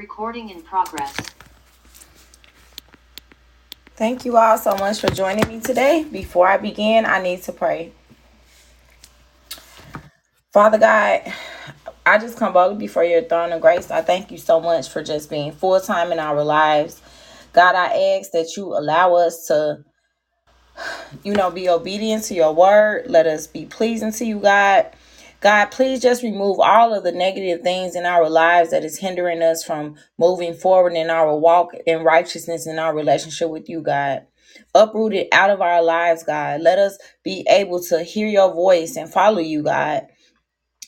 Recording in progress. Thank you all so much for joining me today. Before I begin, I need to pray. Father God, I just come boldly before your throne of grace. I thank you so much for just being full time in our lives. God, I ask that you allow us to, you know, be obedient to your word. Let us be pleasing to you, God. God, please just remove all of the negative things in our lives that is hindering us from moving forward in our walk in righteousness in our relationship with you, God. Uproot it out of our lives, God. Let us be able to hear your voice and follow you, God.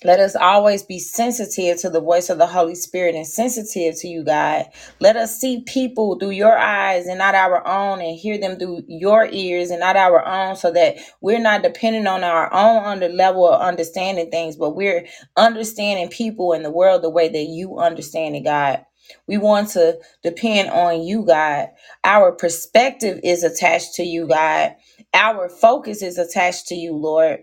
Let us always be sensitive to the voice of the Holy Spirit and sensitive to you, God. Let us see people through your eyes and not our own, and hear them through your ears and not our own, so that we're not dependent on our own under level of understanding things, but we're understanding people in the world the way that you understand it, God. We want to depend on you, God. Our perspective is attached to you, God. Our focus is attached to you, Lord.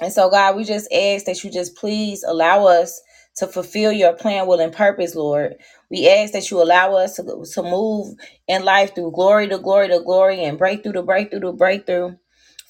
And so, God, we just ask that you just please allow us to fulfill your plan, will, and purpose, Lord. We ask that you allow us to, to move in life through glory to glory to glory and breakthrough to breakthrough to breakthrough.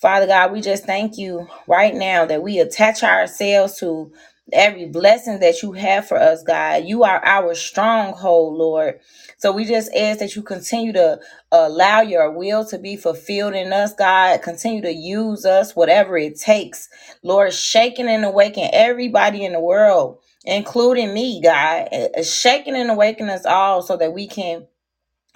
Father God, we just thank you right now that we attach ourselves to every blessing that you have for us, God. You are our stronghold, Lord. So we just ask that you continue to allow your will to be fulfilled in us, God. Continue to use us, whatever it takes. Lord, shaking and awakening everybody in the world, including me, God. Uh, Shaking and awakening us all so that we can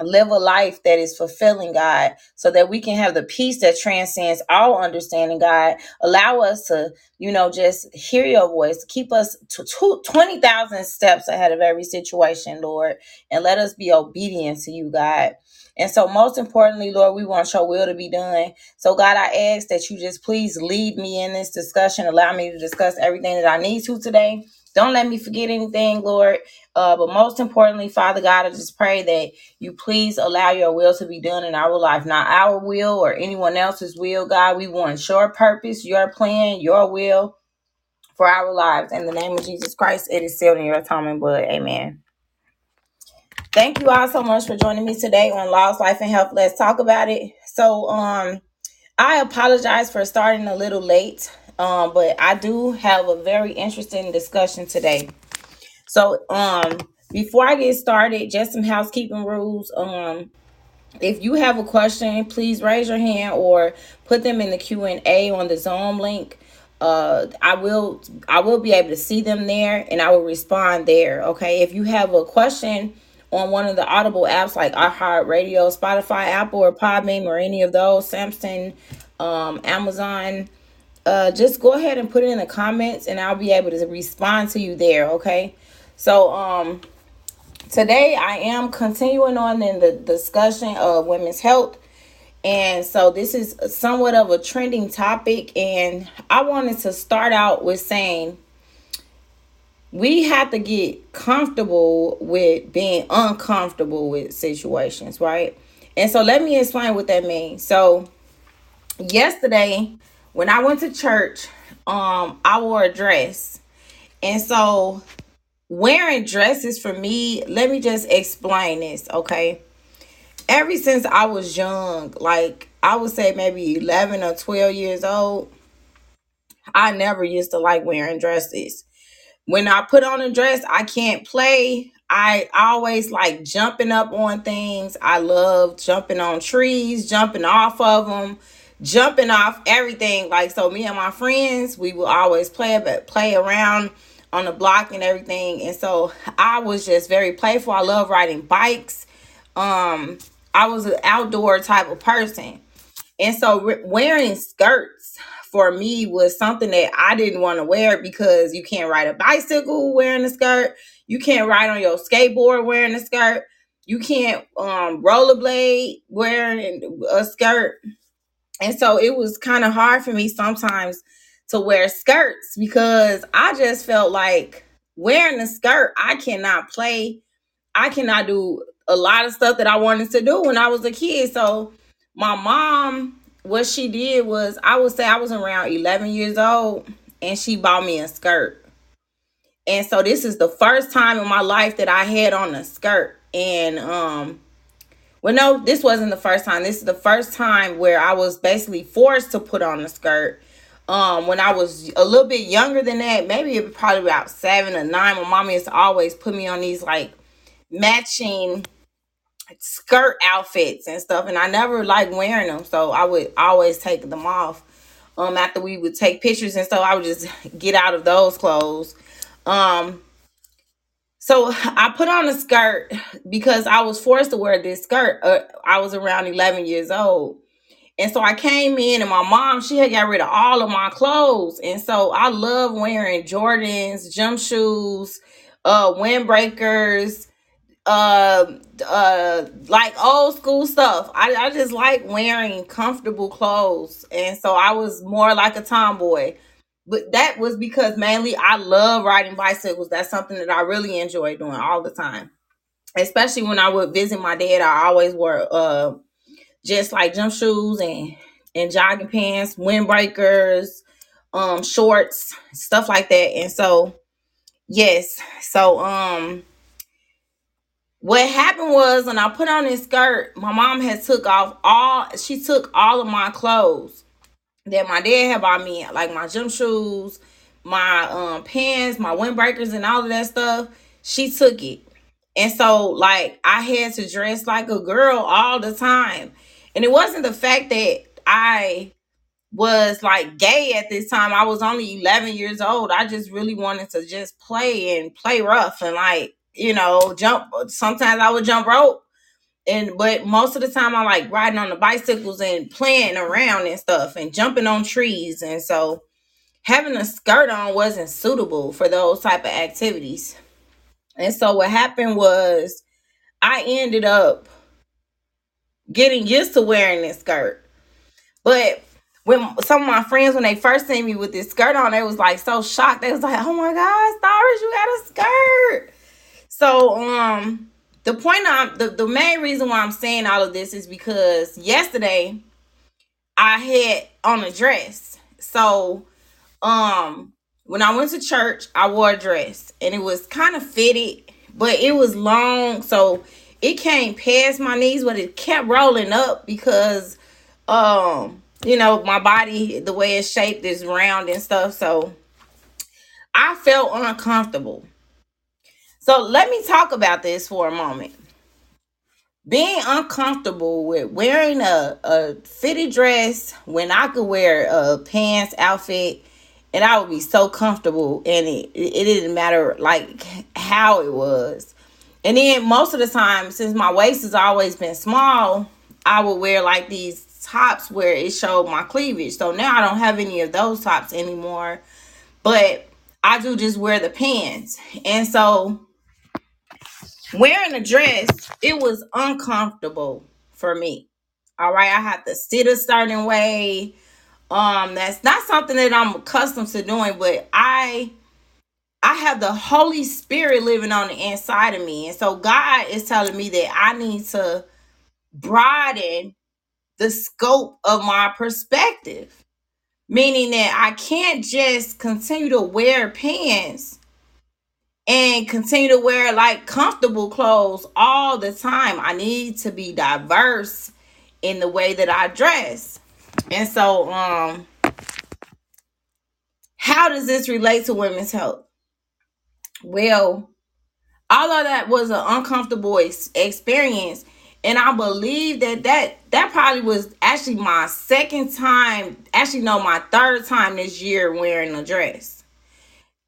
live a life that is fulfilling, God, so that we can have the peace that transcends all understanding, God. Allow us to, you know, just hear your voice, keep us to two- 20,000 steps ahead of every situation, Lord, and let us be obedient to you, God. And so, most importantly, Lord, we want your will to be done. So, God, I ask that you just please lead me in this discussion. Allow me to discuss everything that I need to today. Don't let me forget anything, Lord. Uh, but most importantly, Father God, I just pray that you please allow your will to be done in our life, not our will or anyone else's will, God. We want your purpose, your plan, your will for our lives. In the name of Jesus Christ, it is sealed in your atonement blood. Amen. Thank you all so much for joining me today on Lost Life and Health. Let's talk about it. So, um, I apologize for starting a little late, um, but I do have a very interesting discussion today. So, um, before I get started, just some housekeeping rules. Um, if you have a question please raise your hand or put them in the q&a on the zoom link uh i will i will be able to see them there and i will respond there okay if you have a question on one of the audible apps like iHeartRadio, Spotify, Apple, or Podbean, or any of those, Samsung, um, Amazon, uh, just go ahead and put it in the comments, and I'll be able to respond to you there. Okay. So, um, Today, I am continuing on in the discussion of women's health. And so, this is somewhat of a trending topic. And I wanted to start out with saying we have to get comfortable with being uncomfortable with situations, right? And so, let me explain what that means. So, yesterday, when I went to church, um, I wore a dress. And so wearing dresses for me, let me just explain this, okay? Ever since I was young, like I would say maybe 11 or 12 years old, I never used to like wearing dresses. When I put on a dress, I can't play. I always like jumping up on things. I love jumping on trees, jumping off of them, jumping off everything. Like so, me and my friends, we will always play but play around on the block and everything. And so I was just very playful. I love riding bikes. Um, I was an outdoor type of person. And so re- wearing skirts for me was something that I didn't want to wear because you can't ride a bicycle wearing a skirt. You can't ride on your skateboard wearing a skirt. You can't um rollerblade wearing a skirt. And so it was kind of hard for me sometimes to wear skirts because I just felt like wearing a skirt, I cannot play. I cannot do a lot of stuff that I wanted to do when I was a kid. So my mom, what she did was, I would say I was around 11 years old and she bought me a skirt. And so this is the first time in my life that I had on a skirt. And um well no, this wasn't the first time. This is the first time where I was basically forced to put on a skirt. Um, when I was a little bit younger than that, maybe it was probably about seven or nine, my mommy to always put me on these like matching skirt outfits and stuff and I never liked wearing them so I would always take them off um after we would take pictures and stuff I would just get out of those clothes. Um so I put on a skirt because I was forced to wear this skirt uh, I was around 11 years old and so I came in and my mom she had got rid of all of my clothes and so I love wearing Jordans jump shoes uh windbreakers uh uh like old school stuff. I, I just like wearing comfortable clothes. And so I was more like a tomboy. But that was because mainly I love riding bicycles. That's something that I really enjoy doing all the time. Especially when I would visit my dad, I always wore uh just like jump shoes and and jogging pants, windbreakers, um, shorts, stuff like that. And so yes, so um what happened was when I put on this skirt, my mom had took off all she took all of my clothes that my dad had bought me, like my gym shoes, my um pants, my windbreakers, and all of that stuff. She took it. And so like I had to dress like a girl all the time. And it wasn't the fact that I was like gay at this time. I was only 11 years old. I just really wanted to just play and play rough and like you know, jump. Sometimes I would jump rope, and but most of the time I like riding on the bicycles and playing around and stuff and jumping on trees. And so having a skirt on wasn't suitable for those type of activities. And so what happened was I ended up getting used to wearing this skirt. But when some of my friends, when they first seen me with this skirt on, they was like so shocked. They was like, "Oh my God, Stars, you got a skirt!" So um the point I'm the, the main reason why I'm saying all of this is because yesterday I had on a dress. So um when I went to church, I wore a dress and it was kind of fitted, but it was long, so it came past my knees, but it kept rolling up because um you know my body the way it's shaped is round and stuff so i felt uncomfortable so let me talk about this for a moment. Being uncomfortable with wearing a, a fitted dress when I could wear a pants outfit and I would be so comfortable and it, it didn't matter like how it was. And then most of the time, since my waist has always been small, I would wear like these tops where it showed my cleavage. So now I don't have any of those tops anymore. But I do just wear the pants. And so wearing a dress, it was uncomfortable for me. All right, I have to sit a certain way. Um, that's not something that I'm accustomed to doing, but I I have the Holy Spirit living on the inside of me. And so God is telling me that I need to broaden the scope of my perspective. Meaning that I can't just continue to wear pants and continue to wear like comfortable clothes all the time. I need to be diverse in the way that I dress. And so um how does this relate to women's health? Well, all of that was an uncomfortable ex- experience and I believe that that that probably was actually my second time, actually no, my third time this year wearing a dress.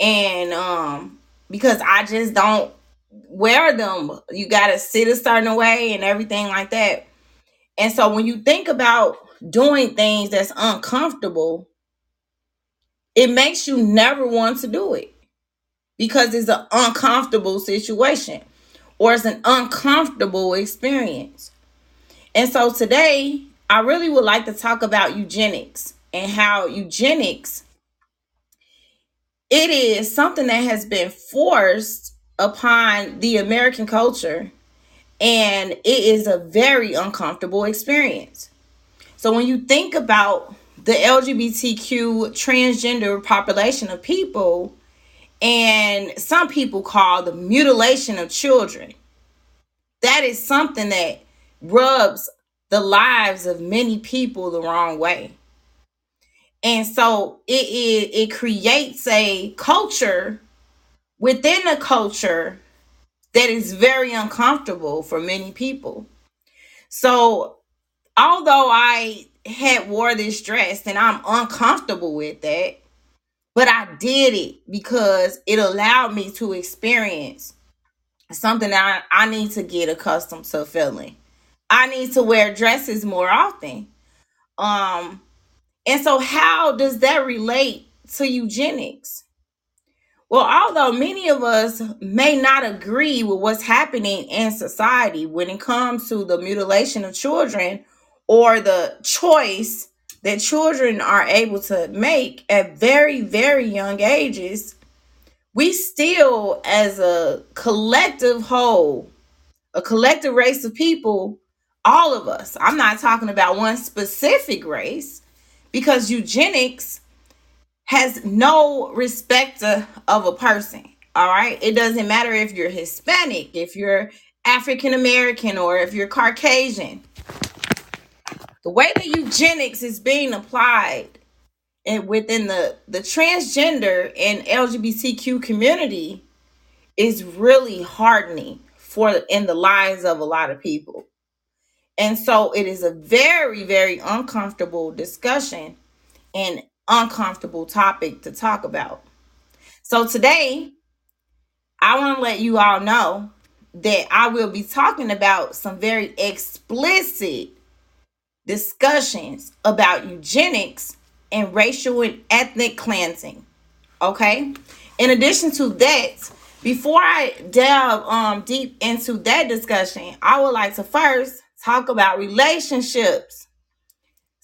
And um because I just don't wear them. You got to sit a certain way and everything like that. And so when you think about doing things that's uncomfortable, it makes you never want to do it because it's an uncomfortable situation or it's an uncomfortable experience. And so today, I really would like to talk about eugenics and how eugenics it is something that has been forced upon the American culture, and it is a very uncomfortable experience. So, when you think about the LGBTQ transgender population of people and some people call the mutilation of children. That is something that rubs the lives of many people the wrong way. And so it, it, it creates a culture within a culture that is very uncomfortable for many people. So although I had wore this dress and I'm uncomfortable with that, but I did it because it allowed me to experience something that I, I need to get accustomed to feeling. I need to wear dresses more often. Um, and so how does that relate to eugenics? Well, although many of us may not agree with what's happening in society when it comes to the mutilation of children or the choice that children are able to make at very, very young ages, we still, as a collective whole, a collective race of people, all of us, I'm not talking about one specific race, because eugenics has no respect of a person. All right. It doesn't matter if you're Hispanic, if you're African American, or if you're Caucasian. The way that eugenics is being applied and within the, the transgender and LGBTQ community is really hardening for in the lives of a lot of people. And so it is a very, very uncomfortable discussion and uncomfortable topic to talk about. So today, I want to let you all know that I will be talking about some very explicit discussions about eugenics and racial and ethnic cleansing. Okay? In addition to that, before I delve um deep into that discussion, I would like to first talk about relationships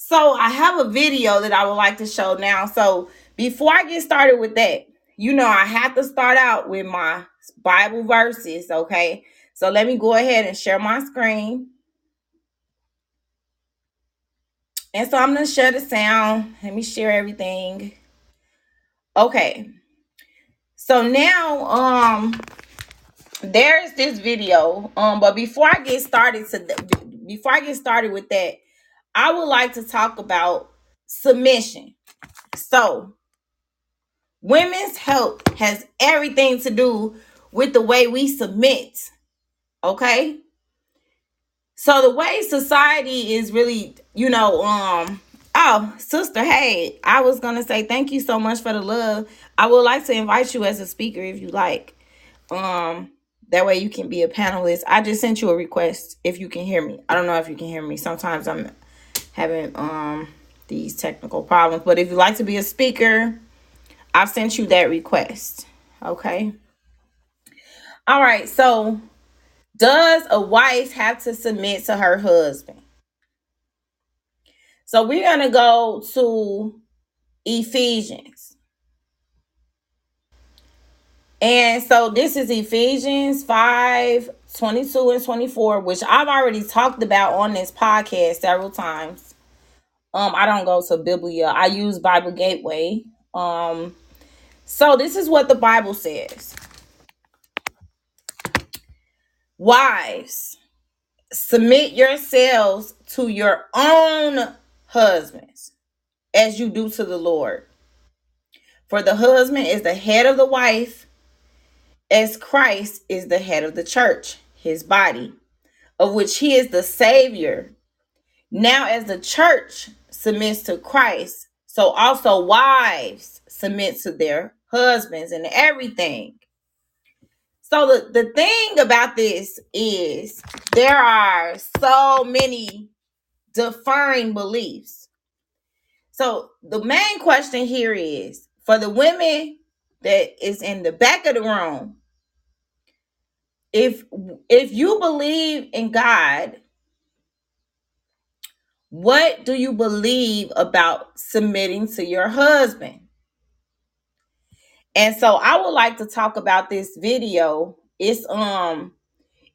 so I have a video that I would like to show now. So before I get started with that, you know, I have to start out with my Bible verses, okay? So let me go ahead and share my screen. And so I'm going to share the sound. Let me share everything. Okay. So now um there's this video. Um but before I get started to the, before I get started with that, I would like to talk about submission. So, women's health has everything to do with the way we submit. Okay? So the way society is really, you know, um oh, sister, hey, I was to say thank you so much for the love. I would like to invite you as a speaker if you like. Um that way you can be a panelist. I just sent you a request if you can hear me. I don't know if you can hear me. Sometimes I'm having um these technical problems. But if you'd like to be a speaker, I've sent you that request. Okay. All right. So, does a wife have to submit to her husband? So, we're going to go to Ephesians. And so, this is Ephesians 5 22 and 24, which I've already talked about on this podcast several times. Um, I don't go to Biblia. I use Bible Gateway. Um, so this is what the Bible says. Wives, submit yourselves to your own husbands as you do to the Lord. For the husband is the head of the wife, as Christ is the head of the church, his body, of which he is the Savior. Now, as the church submits to Christ, so also wives submit to their husbands and everything. So the, the thing about this is there are so many deferring beliefs. So the main question here is for the women that is in the back of the room, if if you believe in God what do you believe about submitting to your husband? And so I would like to talk about this video. It's um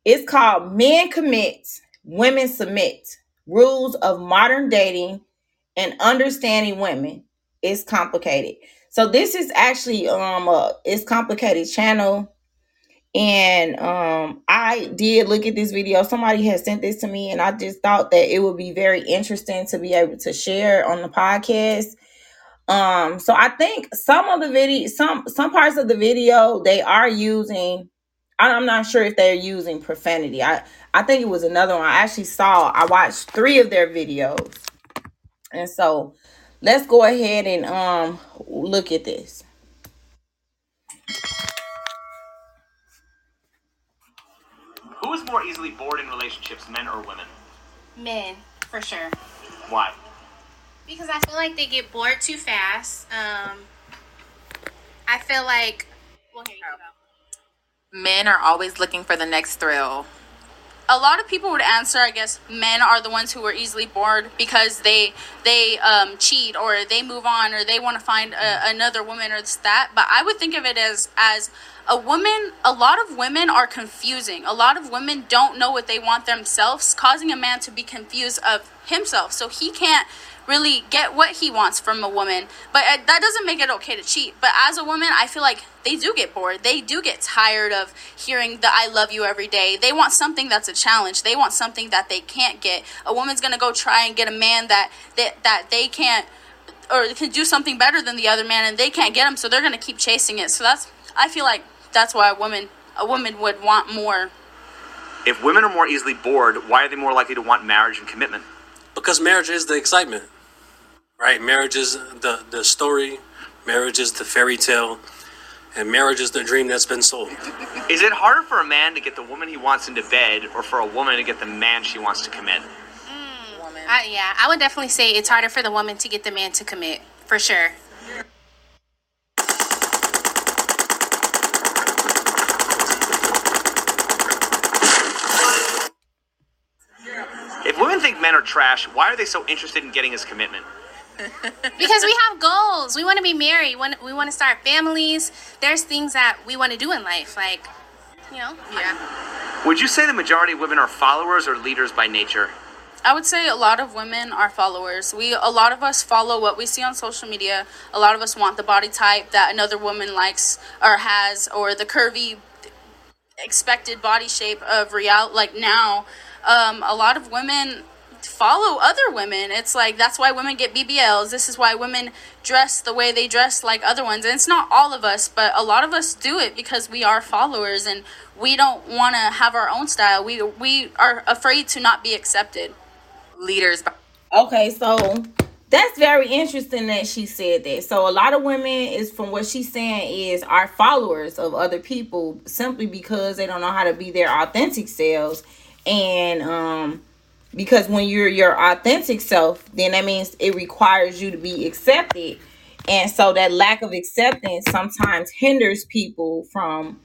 it's called Men Commit, Women Submit. Rules of Modern Dating and Understanding Women. is complicated. So this is actually um a it's complicated channel and um I did look at this video. Somebody had sent this to me and I just thought that it would be very interesting to be able to share on the podcast. Um so I think some of the video some some parts of the video they are using I- I'm not sure if they're using profanity. I I think it was another one. I actually saw I watched 3 of their videos. And so let's go ahead and um look at this. Who is more easily bored in relationships, men or women? Men, for sure. Why? Because I feel like they get bored too fast. Um, I feel like. Well, here you go. Men are always looking for the next thrill. a lot of people would answer i guess men are the ones who are easily bored because they they um, cheat or they move on or they want to find a, another woman or this that. But i would think of it as as a woman a lot of women are confusing. A lot of women don't know what they want themselves causing a man to be confused of himself. So he can't really get what he wants from a woman but uh, that doesn't make it okay to cheat. But as a woman i feel like they do get bored. They do get tired of hearing the i love you every day. They want something that's a challenge. They want something that they can't get. A woman's gonna go try and get a man that that, that they can't or can do something better than the other man and they can't get him so they're gonna keep chasing it. So that's i feel like that's why a woman a woman would want more. If women are more easily bored, why are they more likely to want marriage and commitment? because marriage is the excitement right marriage is the the story marriage is the fairy tale and marriage is the dream that's been sold Is it harder for a man to get the woman he wants into bed or for a woman to get the man she wants to commit? Woman. I, yeah, I would definitely say it's harder for the woman to get the man to commit, for sure. If women think men are trash, why are they so interested in getting his commitment? Because we have goals. We want to be married. We want, we want to start families. There's things that we want to do in life. Like, you know. yeah Would you say the majority of women are followers or leaders by nature? I would say a lot of women are followers. We a lot of us follow what we see on social media. A lot of us want the body type that another woman likes or has or the curvy expected body shape of real like now. Um, a lot of women follow other women. It's like that's why women get BBLs. This is why women dress the way they dress like other ones. And it's not all of us, but a lot of us do it because we are followers and we don't want to have our own style. We we are afraid to not be accepted. leaders Okay, so that's very interesting that she said that. So a lot of women is from what she's saying is are followers of other people simply because they don't know how to be their authentic selves and um because when you're your authentic self, then that means it requires you to be accepted. And so that lack of acceptance sometimes hinders people from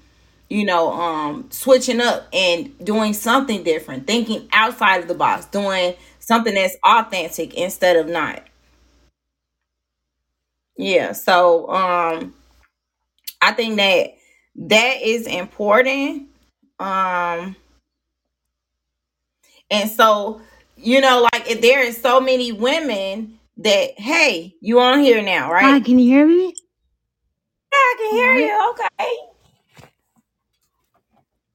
you know, um, switching up and doing something different, thinking outside of the box, doing something that's authentic instead of not. Yeah, so um, I think that that is important. Um, and so you know, like if there is so many women that hey, you on here now, Hi, right? can you hear me? Yeah, I can hear you. Okay.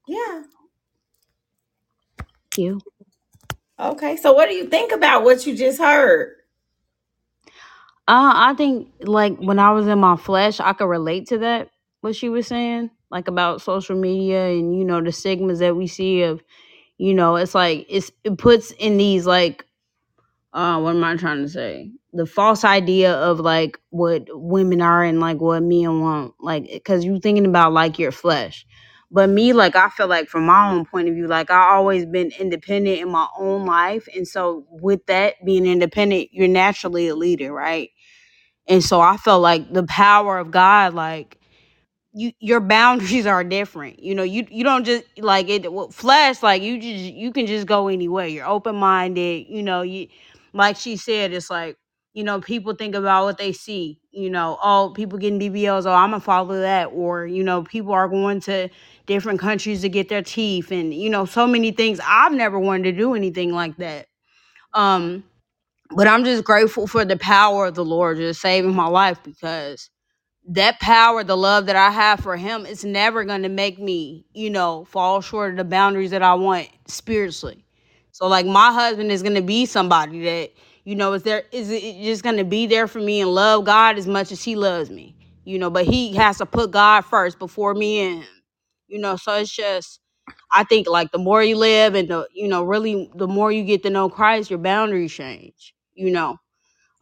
Yeah. Thank you. Okay. So what do you think about what you just heard? Uh, I think like when I was in my flesh, I could relate to that. What she was saying, like about social media and you know the stigmas that we see of, you know, it's like it's it puts in these like, uh, what am I trying to say? The false idea of like what women are and like what men want, like because you're thinking about like your flesh. But me, like I feel like from my own point of view, like I always been independent in my own life, and so with that being independent, you're naturally a leader, right? And so I felt like the power of God, like you, your boundaries are different. You know, you you don't just like it. well, Flesh, like you just you can just go anywhere. You're open minded. You know, you like she said, it's like you know people think about what they see. You know, oh people getting BBLs. Oh, I'm gonna follow that. Or you know, people are going to different countries to get their teeth, and you know, so many things. I've never wanted to do anything like that. Um, but I'm just grateful for the power of the Lord just saving my life because that power, the love that I have for him, it's never gonna make me, you know, fall short of the boundaries that I want spiritually. So like my husband is gonna be somebody that, you know, is there is it just gonna be there for me and love God as much as he loves me. You know, but he has to put God first before me and him. You know, so it's just I think like the more you live and the you know, really the more you get to know Christ, your boundaries change, you know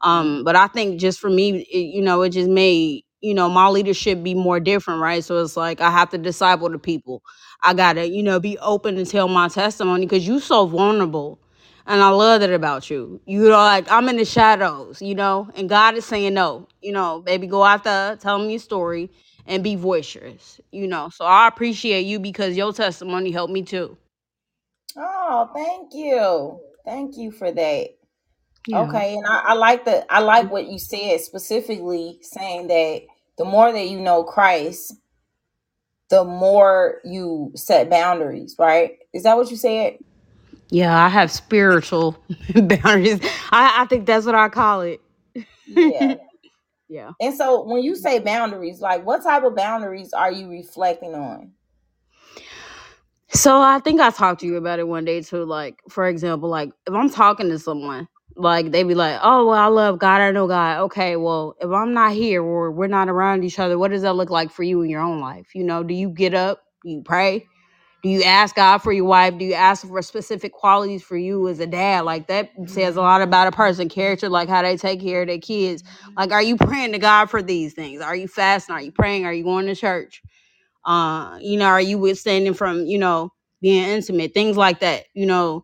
um but i think just for me it, you know it just made you know my leadership be more different right? So it's like i have to disciple the people. I gotta you know be open and tell my testimony because you so vulnerable and i love that about you. You know like i'm in the shadows you know and god is saying no. You know baby go out there tell me your story and be boisterous you know? So i appreciate you because your testimony helped me too. Oh, thank you. Thank you for that. yeah. Okay, and I, I like the I like what you said specifically saying that the more that you know Christ, the more you set boundaries, right? Is that what you said? yeah i have spiritual boundaries I, I think that's what i call it Yeah. yeah And so when you say boundaries, like what type of boundaries are you reflecting on? So I think I talked to you about it one day too. Like, for example, like if I'm talking to someone, like they be like, "Oh, well, I love God. I know God." Okay, well, if I'm not here or we're not around each other, what does that look like for you in your own life? You know, do you get up? Do you pray? Do you ask God for your wife? Do you ask for specific qualities for you as a dad? Like that says a lot about a person' character, like how they take care of their kids. Like, are you praying to God for these things? Are you fasting? Are you praying? Are you going to church? uh you know are you withstanding from you know being intimate things like that you know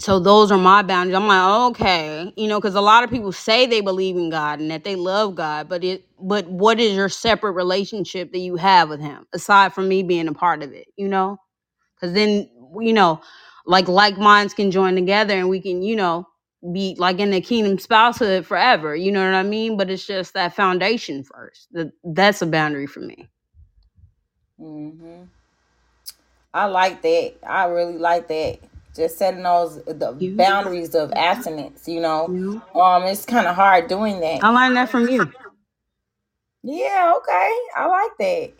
so those are my boundaries. I'm like okay. You know because a lot of people say they believe in god and that they love god but it but what is your separate relationship that you have with him aside from me being a part of it you know? Because then you know like like minds can join together and we can you know be like in the kingdom spousehood forever you know what i mean? But it's just that foundation first. That that's a boundary for me. Hmm I like that. I really like that. Just setting those the you boundaries of abstinence, you know. you Um, it's kind of hard doing that. I learned that from you. Yeah, okay. I like that.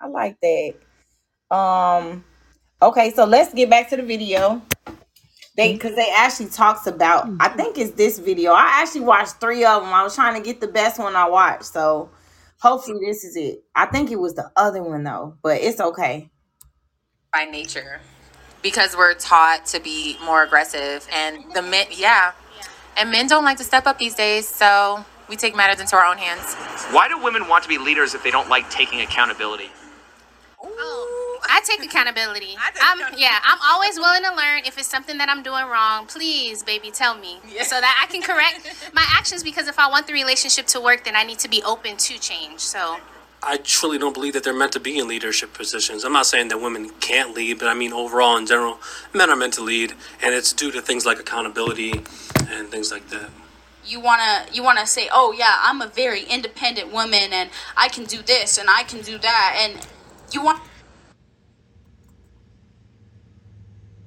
I like that. Um, okay, so let's get back to the video. They because they actually talks about I think it's this video. I actually watched three of them. I was trying to get the best one I watched. So hopefully this is it. I think it was the other one though, but it's okay. by nature because we're taught to be more aggressive and the men yeah and men don't like to step up these days so we take matters into our own hands Why do women want to be leaders if they don't like taking accountability? Oh, I take accountability. I'm yeah, I'm always willing to learn. If it's something that I'm doing wrong, please, baby, tell me yeah. so that I can correct my actions. Because if I want the relationship to work, then I need to be open to change. So I truly don't believe that they're meant to be in leadership positions. I'm not saying that women can't lead, but I mean overall in general, men are meant to lead, and it's due to things like accountability and things like that. you want to you want to say oh yeah i'm a very independent woman and i can do this and i can do that and you want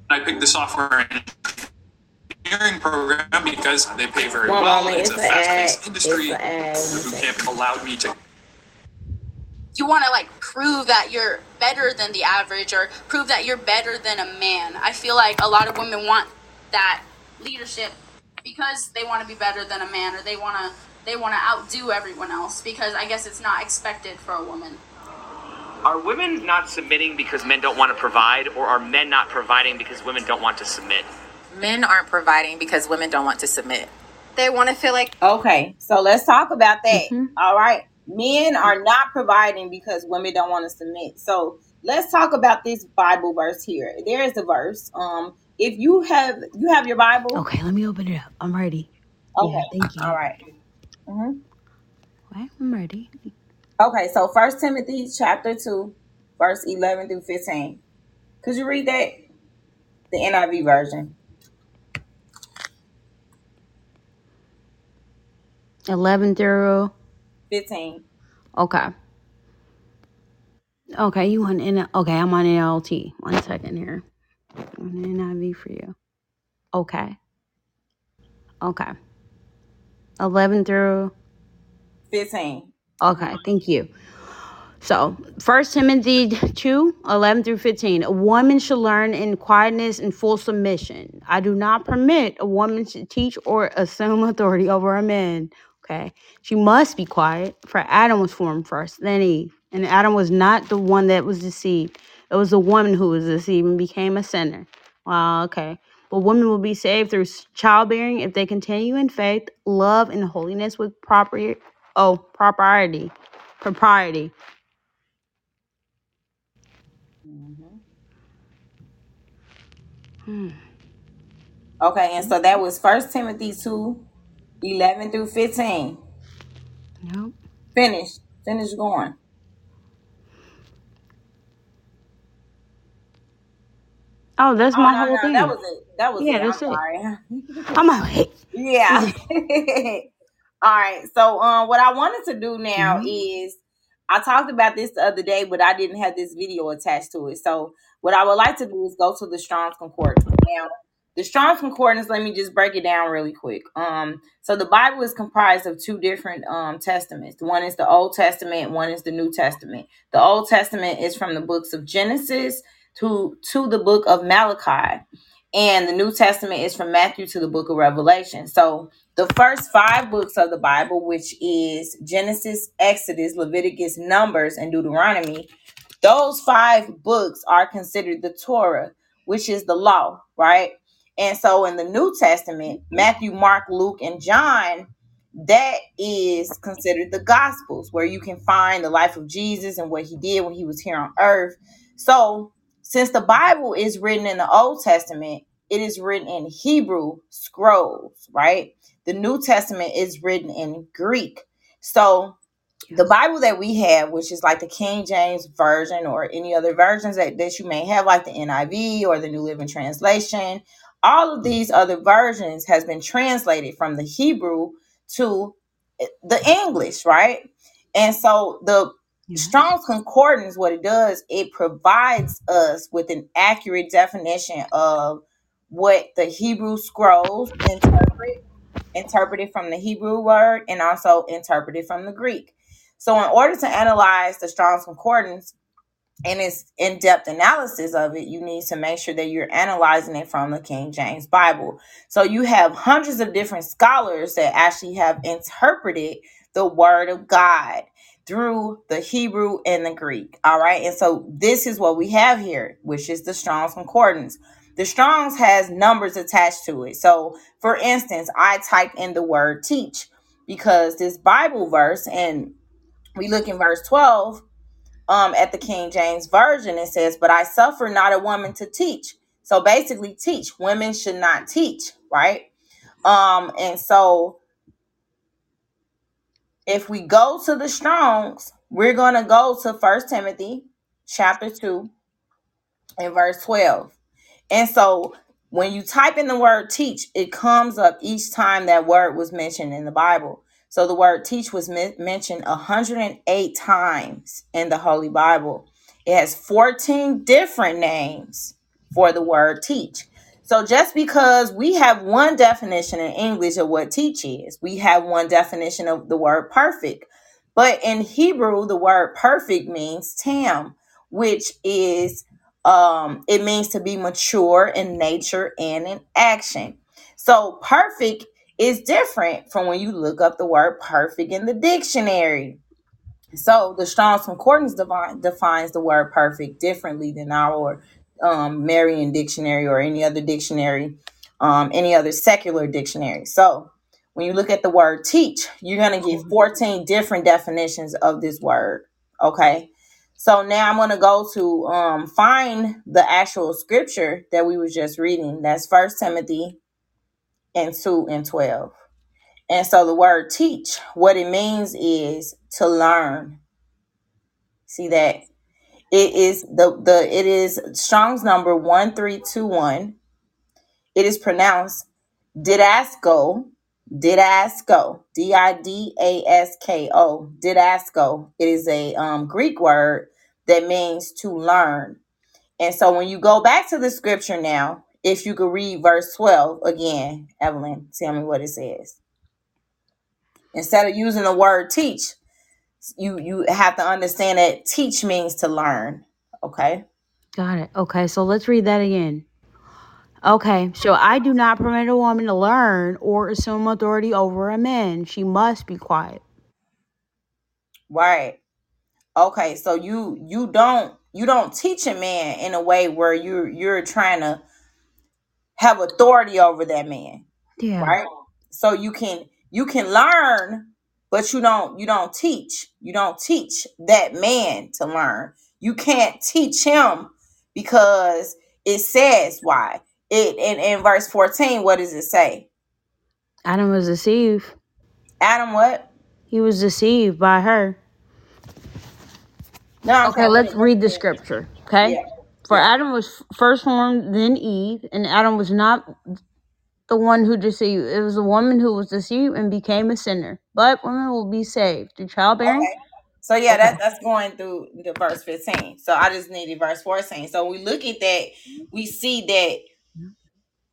I picked the software engineering program because they pay very One well. It's it's a fast-paced industry. an ad. One Boot second. camp allowed me to you want to like prove that you're better than the average or prove that you're better than a man i feel like a lot of women want that leadership because they want to be better than a man or they want to they want to outdo everyone else because i guess it's not expected for a woman Are women not submitting because men don't want to provide, or are men not providing because women don't want to submit? men aren't providing because women don't want to submit They want to feel like Okay, so let's talk about that. Mhm. All right. Men are not providing because women don't want to submit. So let's talk about this Bible verse here. There is a verse. Um, if you have you have your Bible, Okay, let me open it up. I'm ready. okay. Yeah, thank you. All right. Mhm. Okay, I'm ready. Okay, so First Timothy chapter two, verse eleven through fifteen. Could you read that? The NIV version. 11 through. Fifteen. Okay. Okay, you want in? Okay, I'm on NLT. One second here. On NIV for you. Okay. Okay. 11 through. Fifteen. Okay, thank you. So, First Timothy 2 11 through 15. A woman should learn in quietness and full submission. I do not permit a woman to teach or assume authority over a man. Okay. She must be quiet, for Adam was formed first, then Eve. And Adam was not the one that was deceived, it was the woman who was deceived and became a sinner. Wow, okay. But women will be saved through childbearing if they continue in faith, love, and holiness with proper, oh, propriety. Propriety. Hmm. Okay, and so that was First Timothy 2 11 through 15. Nope. Finish. Finish going. Oh, that's Oh my no, whole no, that was it. That was Yeah, it. I'm that's it. sorry. I'm like, Yeah. All right. So um what I wanted to do now Mhm. is I talked about this the other day, but I didn't have this video attached to it. So what I would like to do is go to the Strong's Concordance. Now, the Strong's Concordance, let me just break it down really quick. Um, so the Bible is comprised of two different um testaments. One is the Old Testament, one is the New Testament. The Old Testament is from the books of Genesis to to the book of Malachi. And the New Testament is from Matthew to the book of Revelation. So the first five books of the Bible, which is Genesis, Exodus, Leviticus, Numbers, and Deuteronomy, those five books are considered the Torah, which is the law, right? And so in the New Testament, Matthew, Mark, Luke, and John, that is considered the Gospels, where you can find the life of Jesus and what he did when he was here on earth. So since the Bible is written in the Old Testament, it is written in Hebrew scrolls, right? The New Testament is written in Greek. So the Bible that we have, which is like the King James Version or any other versions that, that you may have, like the NIV or the New Living Translation, all of these other versions has been translated from the Hebrew to the English, right? And so the Strong's Concordance, what it does, it provides us with an accurate definition of what the Hebrew scrolls interpret, interpreted from the Hebrew word, and also interpreted from the Greek. So, in order to analyze the Strong's Concordance and its in depth analysis of it, you need to make sure that you're analyzing it from the King James Bible. So, you have hundreds of different scholars that actually have interpreted the Word of God through the Hebrew and the Greek. All right. And so, this is what we have here, which is the Strong's Concordance. The Strong's has numbers attached to it. So, for instance, I type in the word teach because this Bible verse, and we look in verse 12 um, at the King James Version, it says, But I suffer not a woman to teach. So basically, teach. Women should not teach, right? Um, and so if we go to the Strongs, we're going to go to First Timothy chapter 2 and verse 12. And so when you type in the word teach, it comes up each time that word was mentioned in the Bible. So the word teach was men- mentioned 108 times in the Holy Bible. It has 14 different names for the word teach. So just because we have one definition in English of what teach is, we have one definition of the word perfect. But in Hebrew, the word perfect means tam, which is um it means to be mature in nature and in action. So perfect is different from when you look up the word perfect in the dictionary. So the Strong's Concordance devi- defines the word perfect differently than our um, Merriam Dictionary or any other dictionary, um, any other secular dictionary. So when you look at the word teach, you're going to get 14 different definitions of this word. Okay. So now I'm going to go to um, find the actual scripture that we were just reading. That's First Timothy and 2 and 12. And so the word teach, what it means is to learn. See that it is the the it is Strong's number 1321. It is pronounced didasko, didasko, D I D A S K O. It is a um, Greek word that means to learn. And so when you go back to the scripture now, if you could read verse 12 again, Evelyn, tell me what it says. Instead of using the word teach, you you have to understand that teach means to learn. Okay. Got it. Okay, so let's read that again. Okay, so I do not permit a woman to learn or assume authority over a man. She must be quiet. Right. Okay, so you you don't you don't teach a man in a way where you're you're trying to have authority over that man, Yeah. right? So you can you can learn, but you don't you don't teach. You don't teach that man to learn. You can't teach him because it says why. It in, in verse 14, what does it say? Adam was deceived. Adam what? He was deceived by her. No, I'm Okay, let's read the scripture. Okay? Yeah. For Adam was first formed, then Eve, and Adam was not the one who deceived. It was the woman who was deceived and became a sinner. But women will be saved through childbearing. Okay. So yeah, that, that's going through the verse 15. So I just needed verse 14. So we look at that, we see that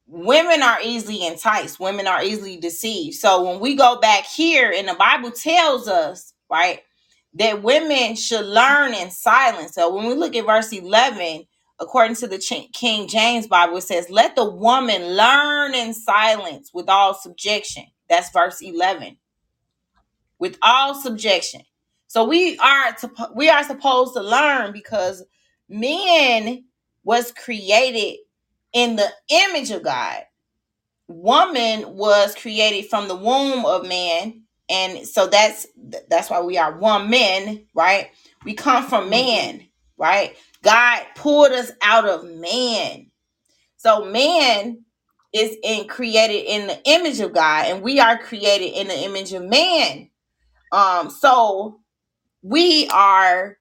women are easily enticed, women are easily deceived. So when we go back here and the Bible tells us, right, that women should learn in silence. So when we look at verse 11, according to the King James Bible, it says, Let the woman learn in silence with all subjection. That's verse 11. With all subjection. So we are to, we are supposed to learn because men was created in the image of God. Woman was created from the womb of man, and so that's that's why we are one man, right? We come from man, right? God pulled us out of man. So man is in created in the image of God, and we are created in the image of man. Um, so we are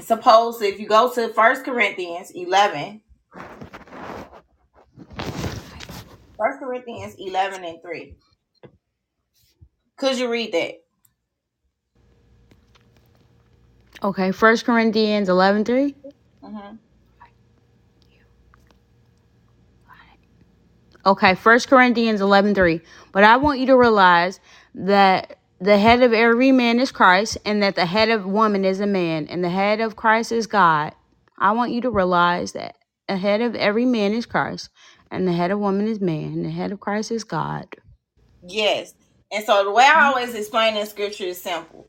supposed to, if you go to First Corinthians 11, 1 Corinthians 11 and 3. Could you read that? Okay, First Corinthians eleven three. Mhm. Okay, First Corinthians eleven three. But I want you to realize that the head of every man is Christ, and that the head of woman is a man, and the head of Christ is God. I want you to realize that the head of every man is Christ, and the head of woman is man, and the head of Christ is God. Yes. And so the way I always explain in scripture is simple.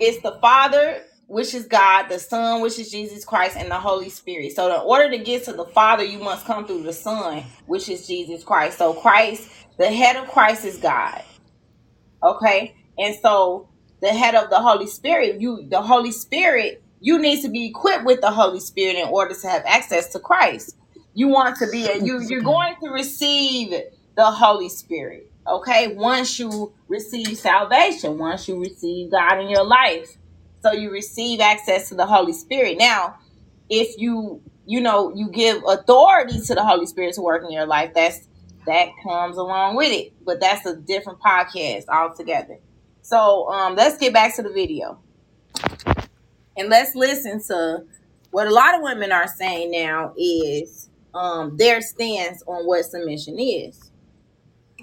It's the Father, which is God, the Son, which is Jesus Christ, and the Holy Spirit. So in order to get to the Father, you must come through the Son, which is Jesus Christ. So Christ, the head of Christ is God. Okay. And so the head of the Holy Spirit, you the Holy Spirit, you need to be equipped with the Holy Spirit in order to have access to Christ. You want to be a you you're going to receive the Holy Spirit. Okay, once you receive salvation, once you receive God in your life. So you receive access to the Holy Spirit. Now, if you you know you give authority to the Holy Spirit to work in your life, that's that comes along with it. But that's a different podcast altogether. So um let's get back to the video and let's listen to what a lot of women are saying now is um their stance on what submission is.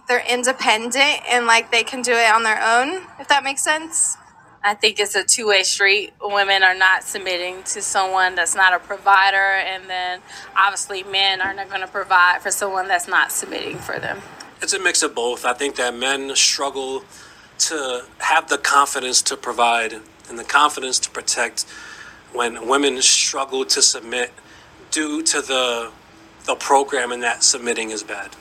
they're independent and like they can do it on their own, if that makes sense. I think it's a two way street. Women are not submitting to someone that's not a provider, and then obviously men are not going to provide for someone that's not submitting for them. It's a mix of both. I think that men struggle to have the confidence to provide and the confidence to protect when women struggle to submit due to the the program and that submitting is bad.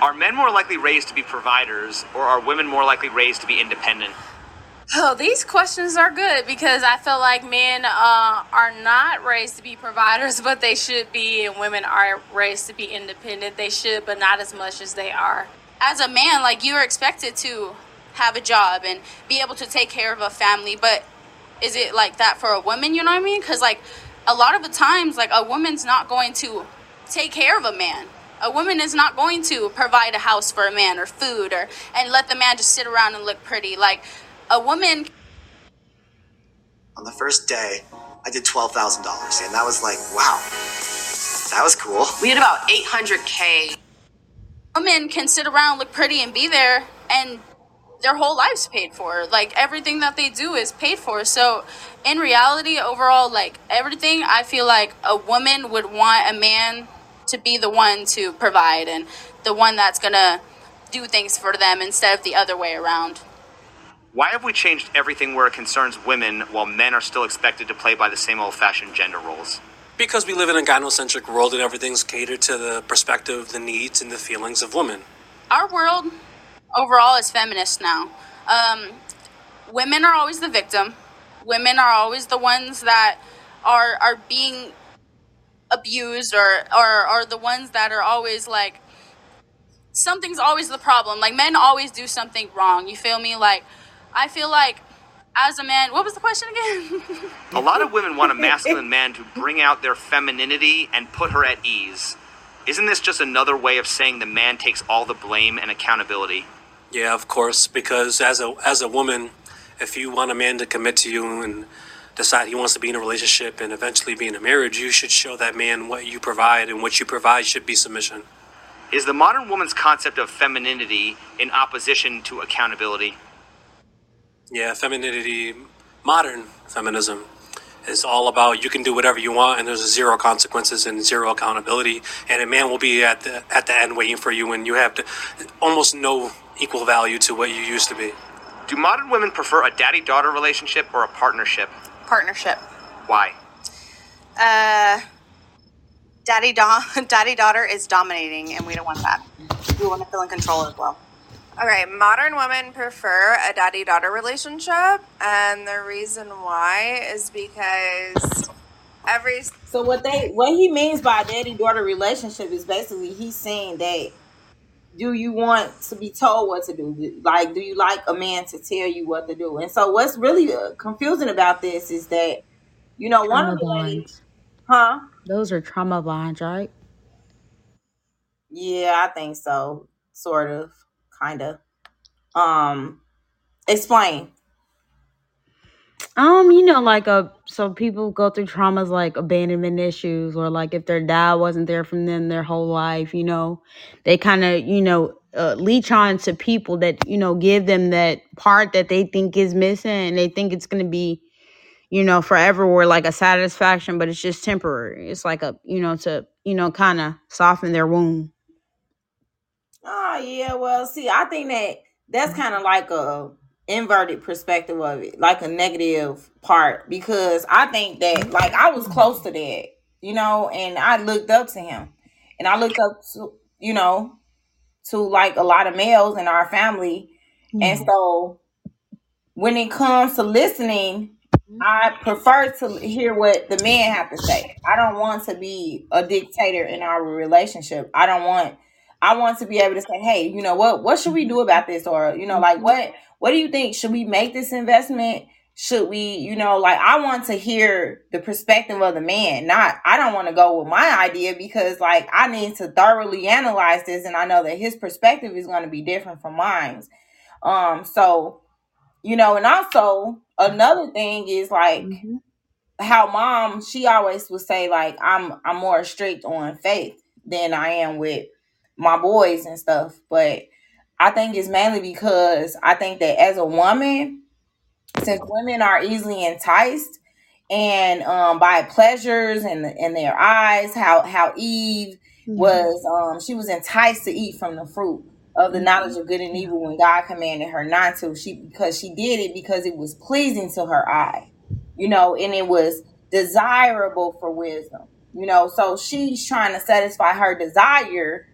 Are men more likely raised to be providers, or are women more likely raised to be independent? Oh, these questions are good because I feel like men uh, are not raised to be providers, but they should be, and women are raised to be independent. They should, but not as much as they are. As a man, like you are expected to have a job and be able to take care of a family, but is it like that for a woman? You know what I mean? Because like a lot of the times, like a woman's not going to take care of a man. A woman is not going to provide a house for a man or food or and let the man just sit around and look pretty. Like a woman On the first day, I did twelve thousand dollars, and that was like, wow, that was cool. We had about 800K. Women can sit around, look pretty, and be there and their whole lives paid for. Like everything that they do is paid for. So in reality, overall, like everything, I feel like a woman would want a man to be the one to provide and the one that's gonna do things for them instead of the other way around. Why have we changed everything where it concerns women while men are still expected to play by the same old fashioned gender roles? Because we live in a gynocentric world and everything's catered to the perspective, the needs, and the feelings of women. Our world overall is feminist now. Um, women are always the victim. Women are always the ones that are are being abused or or are the ones that are always like something's always the problem. Like men always do something wrong. You feel me? Like I feel like as a man, what was the question again? A lot of women want a masculine man to bring out their femininity and put her at ease. Isn't this just another way of saying the man takes all the blame and accountability? Yeah, of course, because as a as a woman, if you want a man to commit to you and decide he wants to be in a relationship and eventually be in a marriage, you should show that man what you provide, and what you provide should be submission. Is the modern woman's concept of femininity in opposition to accountability? Yeah, femininity, modern feminism, is all about you can do whatever you want and there's zero consequences and zero accountability, and a man will be at the at the end waiting for you, and you have to almost no equal value to what you used to be. Do modern women prefer a daddy daughter relationship or a partnership? Partnership. Why? Uh, daddy do- daddy daughter is dominating, and we don't want that. We want to feel in control as well. Okay, modern women prefer a daddy daughter relationship, and the reason why is because every So what they what he means by daddy daughter relationship is basically he's saying that do you want to be told what to do? Like, do you like a man to tell you what to do? And so, what's really uh, confusing about this is that, you know, one Trauma of the ladies, bonds. huh? Those are trauma bonds, right? Yeah, I think so. Sort of, kind of. Um, explain. Um, you know, like uh so people go through traumas like abandonment issues or like if their dad wasn't there from them their whole life, you know, they kind of, you know, uh, leech on to people that, you know, give them that part that they think is missing and they think it's going to be, you know, forever or like a satisfaction, but it's just temporary. It's like a, you know, to, you know, kind of soften their wound. Oh yeah, well, see, I think that that's mm-hmm. kind of like a inverted perspective of it, like a negative part, because I think that mm-hmm. like I was mm-hmm. close to that, you know, and I looked up to him, and I looked up to you know to like a lot of males in our family, and so when it comes to listening, I prefer to hear what the men have to say. I don't want to be a dictator in our relationship. I don't want I want to be able to say, "Hey, you know what? What should we do about this?" Or, you know, like what what do you think? Should we make this investment? Should we, you know, like I want to hear the perspective of the man. Not I don't want to go with my idea because like I need to thoroughly analyze this and I know that his perspective is going to be different from mine. Um so you know and also another thing is like Mhm. how mom she always would say like i'm i'm more strict on faith than i am with my boys and stuff but i think it's mainly because i think that as a woman since women are easily enticed and um by pleasures and in their eyes how how eve Mhm. was um she was enticed to eat from the fruit of the knowledge of good and evil when god commanded her not to. She because she did it because it was pleasing to her eye you know and it was desirable for wisdom you know. So she's trying to satisfy her desire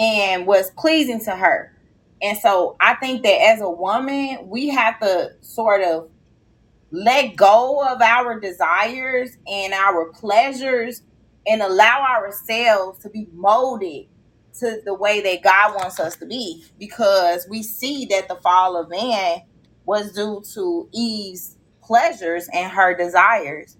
and what's pleasing to her and so i think that as a woman we have to sort of let go of our desires and our pleasures and allow ourselves to be molded to the way that God wants us to be because we see that the fall of man was due to Eve's pleasures and her desires.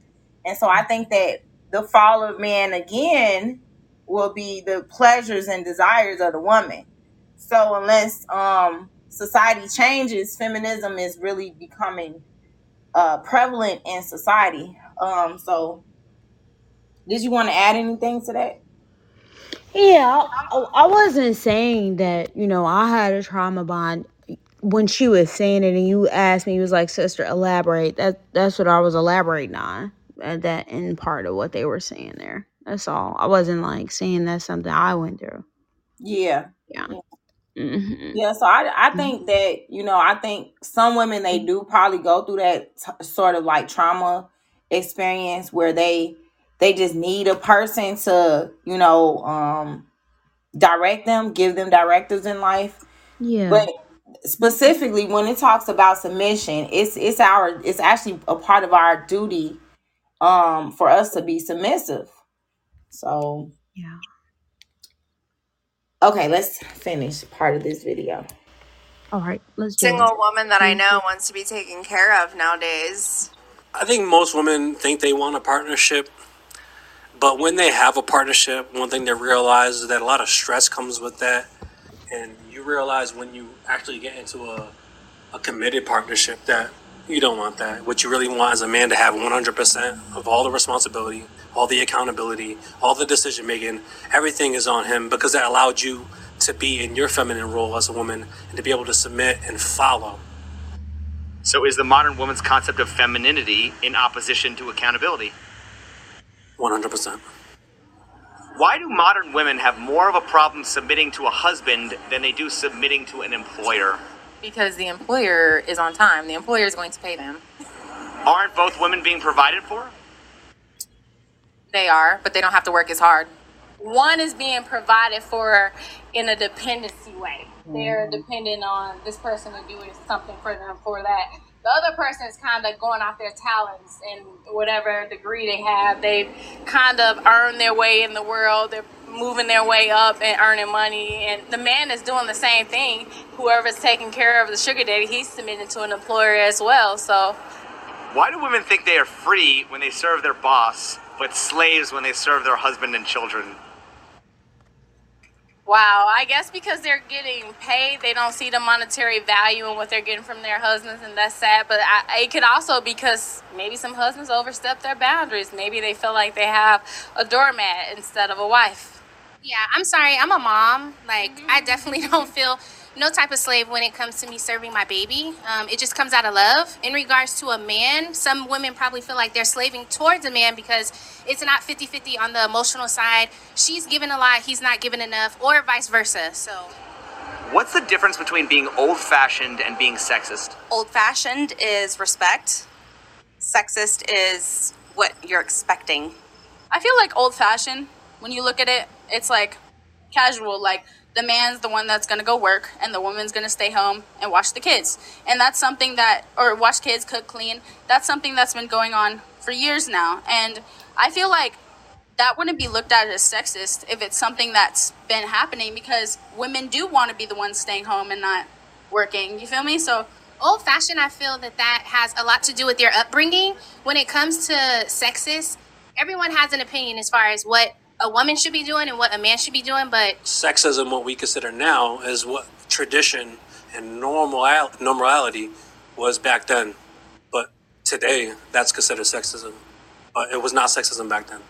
And so I think that the fall of man again will be the pleasures and desires of the woman. So unless um society changes, feminism is really becoming uh prevalent in society. Um so did you want to add anything to that? Yeah, I, I wasn't saying that, you know, I had a trauma bond when she was saying it and you asked me, you was like, sister, elaborate. That that's what I was elaborating on. At that end part of what they were saying there. That's all. I wasn't like saying that's something I went through. Yeah. Yeah. hmm Yeah, so I I think that you know I think some women they do probably go through that t- sort of like trauma experience where they they just need a person to you know um direct them, give them directives in life. Yeah. But specifically when it talks about submission, it's it's our it's actually a part of our duty um for us to be submissive. So Yeah. okay, let's finish part of this video. All right. Let's do it. Single woman that I know wants to be taken care of nowadays. I think most women think they want a partnership, but when they have a partnership, one thing they realize is that a lot of stress comes with that. And you realize when you actually get into a, a committed partnership that you don't want that. What you really want is a man to have 100% of all the responsibility, all the accountability, all the decision making. Everything is on him because that allowed you to be in your feminine role as a woman and to be able to submit and follow. So is the modern woman's concept of femininity in opposition to accountability? 100%. Why do modern women have more of a problem submitting to a husband than they do submitting to an employer? Because the employer is on time. The employer is going to pay them. Aren't both women being provided for? They are, but they don't have to work as hard. one is being provided for in a dependency way. They're mm-hmm. dependent on this person to do something for them for that. The other person is kind of going off their talents and whatever degree they have. They've kind of earned their way in the world. They're moving their way up and earning money. And the man is doing the same thing. Whoever's taking care of the sugar daddy, he's submitting to an employer as well. So Why do women think they are free when they serve their boss, but slaves when they serve their husband and children? Wow, I guess because they're getting paid, they don't see the monetary value in what they're getting from their husbands, and that's sad. But I, it could also because maybe some husbands overstep their boundaries. Maybe they feel like they have a doormat instead of a wife. Yeah, I'm sorry. I'm a mom. Like, mm-hmm. I definitely don't feel no type of slave when it comes to me serving my baby. Um, it just comes out of love. In regards to a man, some women probably feel like they're slaving towards a man because it's not 50 50 on the emotional side. She's giving a lot, he's not giving enough, or vice versa. So, What's the difference between being old fashioned and being sexist? Old fashioned is respect. Sexist is what you're expecting. I feel like old fashioned, when you look at it, it's like casual. Like the man's the one that's gonna go work, and the woman's gonna stay home and watch the kids. And that's something that, or watch kids, cook, clean. That's something that's been going on for years now. And I feel like that wouldn't be looked at as sexist if it's something that's been happening because women do want to be the ones staying home and not working. You feel me? So old fashioned, I feel that that has a lot to do with your upbringing. When it comes to sexist, everyone has an opinion as far as what a woman should be doing and what a man should be doing, but Sexism, what we consider now, is what tradition and normal normality was back then. But today, that's considered sexism. But it was not sexism back then.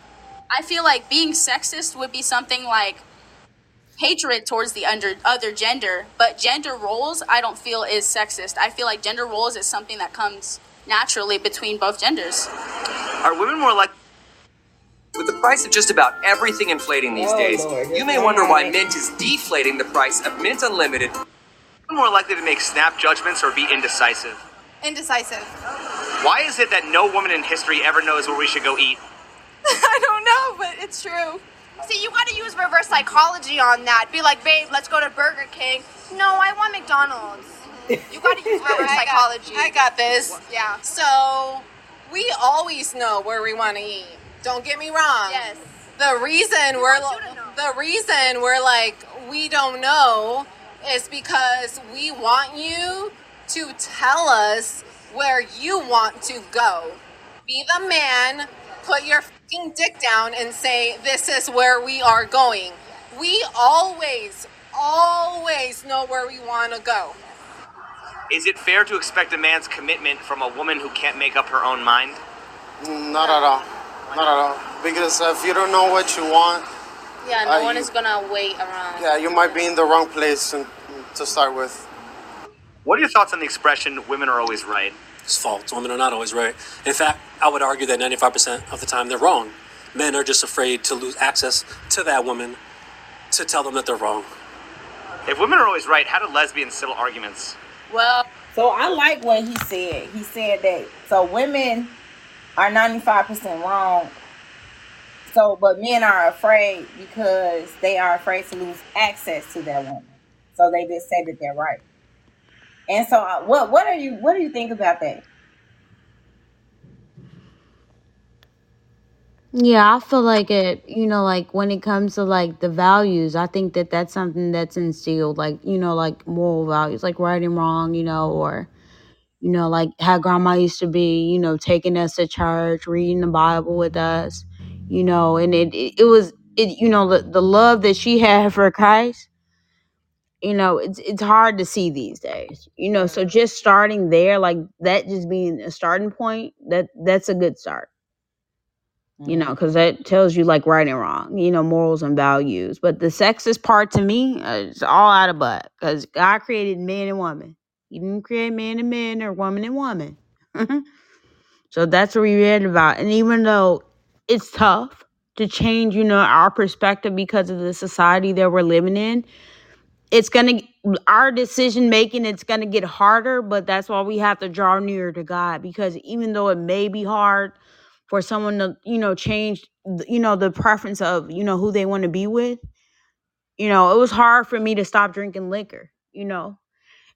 I feel like being sexist would be something like hatred towards the under other gender, but gender roles I don't feel is sexist. I feel like gender roles is something that comes naturally between both genders. Are women more like With the price of just about everything inflating these Oh, days, Lord, you may wonder why guy. Mint is deflating the price of Mint Unlimited. more likely to make snap judgments or be indecisive? Indecisive. Why is it that no woman in history ever knows where we should go eat? I don't know, but it's true. See, you gotta use reverse psychology on that. Be like, babe, let's go to Burger King. No, I want McDonald's. You gotta use reverse I got- psychology. I got this. Yeah. So we always know where we want to eat. Don't get me wrong. Yes. The reason we're want you to know. the reason we're like we don't know is because we want you to tell us where you want to go. Be the man, put your fucking dick down and say this is where we are going. We always always know where we want to go. Is it fair to expect a man's commitment from a woman who can't make up her own mind? Mm, not at all. Not at all. Because if you don't know what you want, Yeah, no Uh, one you- is gonna wait around. yeah, you might be in the wrong place and, to start with. What are your thoughts on the expression "women are always right"? It's false. Women are not always right. In fact, I would argue that 95% of the time they're wrong. Men are just afraid to lose access to that woman to tell them that they're wrong. If women are always right, how do lesbians settle arguments? Well, so I like what he said. He said that so women are 95% wrong. So, but men are afraid because they are afraid to lose access to that woman. So they just say that they're right. And so, uh, what what are you what do you think about that? Yeah, I feel like it, you know, like when it comes to like the values, I think that that's something that's instilled, like, you know, like moral values, like right and wrong, you know, or, you know, like how grandma used to be, you know, taking us to church, reading the Bible with us, you know, and it, it, it was, it, you know, the, the love that she had for Christ, you know, it's, it's hard to see these days, you know, so just starting there, like that just being a starting point, that that's a good start you know, because that tells you like right and wrong, you know, morals and values. But the sexist part to me uh, is all out of butt because God created man and woman. He didn't create man and man or woman and woman. so that's what we read about. And even though it's tough to change, you know, our perspective because of the society that we're living in, it's gonna our decision making it's gonna get harder but that's why we have to draw nearer to god because even though it may be hard for someone to you know change you know the preference of you know who they want to be with you know it was hard for me to stop drinking liquor you know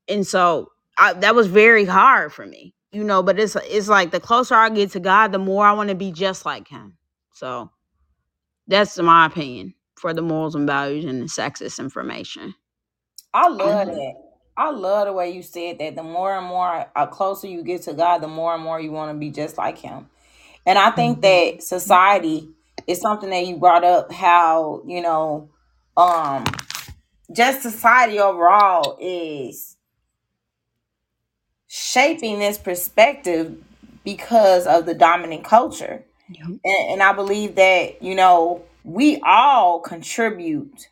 and so I, that was very hard for me you know but it's it's like the closer i get to god the more i want to be just like him so that's my opinion for the morals and values and the sexist information I love that. I love the way you said that. The more and more uh, closer you get to God, the more and more you want to be just like Him. And I think that society is something that you brought up. How you know, um, just society overall is shaping this perspective because of the dominant culture. And, and I believe that you know we all contribute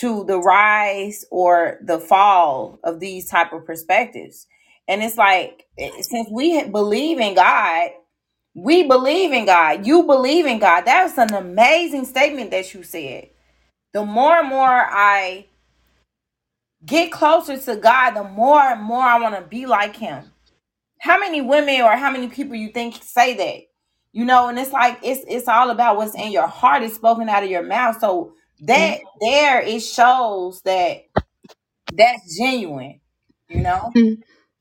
to the rise or the fall of these type of perspectives. And it's like since we believe in god we believe in god. You believe in god. That's an amazing statement that you said. The more and more i get closer to god the more and more i want to be like him. How many women or how many people you think say that? You know and it's like it's it's all about what's in your heart. Is spoken out of your mouth. So that mm-hmm. there it shows that that's genuine you know? Mm-hmm.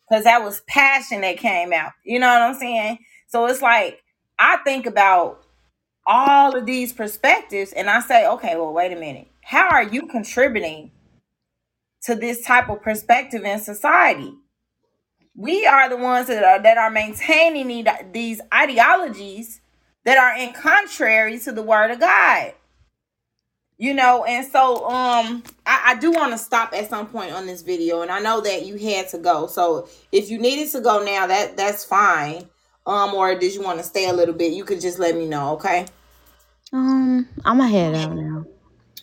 Because that was passion that came out. You know what i'm saying? So it's like i think about all of these perspectives and i say okay well wait a minute. How are you contributing to this type of perspective in society we are the ones that are that are maintaining these ideologies that are in contrary to the word of God. You know, and so um I, I do want to stop at some point on this video, and I know that you had to go. So if you needed to go now, that that's fine. Um, or did you want to stay a little bit? You could just let me know, okay? um i'm gonna head out now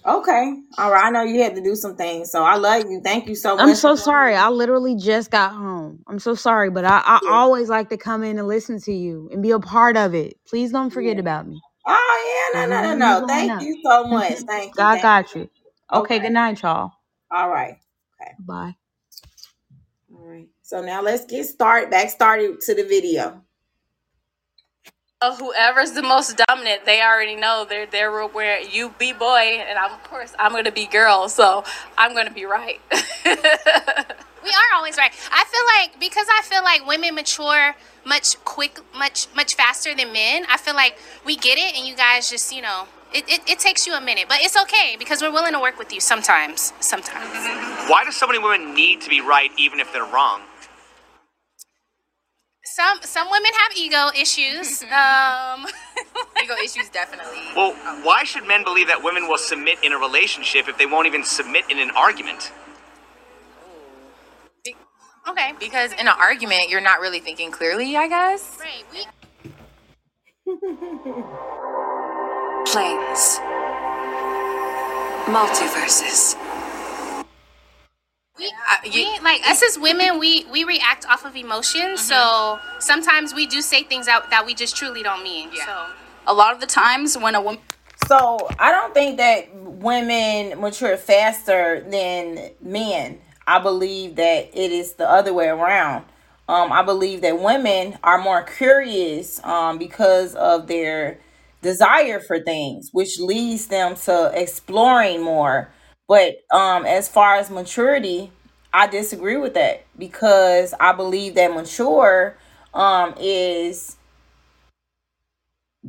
Okay. All right. I know you had to do some things, so I love you. Thank you so much. i'm much. so sorry i literally just got home i'm so sorry but i, I always like to come in and listen to you and be a part of it please don't forget about me Oh yeah, no, no, no, no. going Thank up. you so much. Thank you. god Thank got you. you okay Okay. good night y'all All right. Okay. Bye All right. So now let's get started. Back started to the video. Whoever's the most dominant, they already know they're they're where you be boy, and I'm, of course I'm gonna be girl, so I'm gonna be right. We are always right. I feel like because I feel like women mature much quick, much much faster than men. I feel like we get it, and you guys just you know it, it, it takes you a minute, but it's okay because we're willing to work with you sometimes. Sometimes. Why do so many women need to be right even if they're wrong? Some some women have ego issues. Um, Ego issues, definitely. Well, why should men believe that women will submit in a relationship if they won't even submit in an argument? okay. Because in an argument, you're not really thinking clearly, I guess. Right. We, Planes. Multiverses. We, we like us as women we we react off of emotions so sometimes we do say things that, that we just truly don't mean so A lot of the times when a woman So I don't think that women mature faster than men. I believe that it is the other way around. Um, I believe that women are more curious um, because of their desire for things, which leads them to exploring more. But um, as far as maturity, I disagree with that because I believe that mature um, is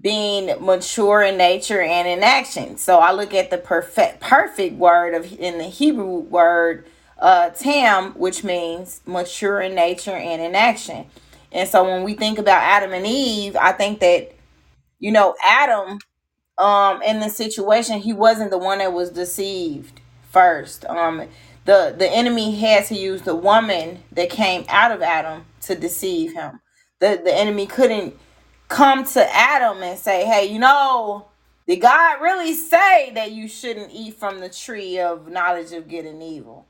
being mature in nature and in action. So I look at the perfect perfect word of in the Hebrew word uh tam, which means mature in nature and in action. And so when we think about Adam and Eve, I think that you know Adam um in the situation he wasn't the one that was deceived first. Um the the enemy had to use the woman that came out of Adam to deceive him. The the enemy couldn't come to Adam and say, "Hey, you know, did God really say that you shouldn't eat from the tree of knowledge of good and evil?"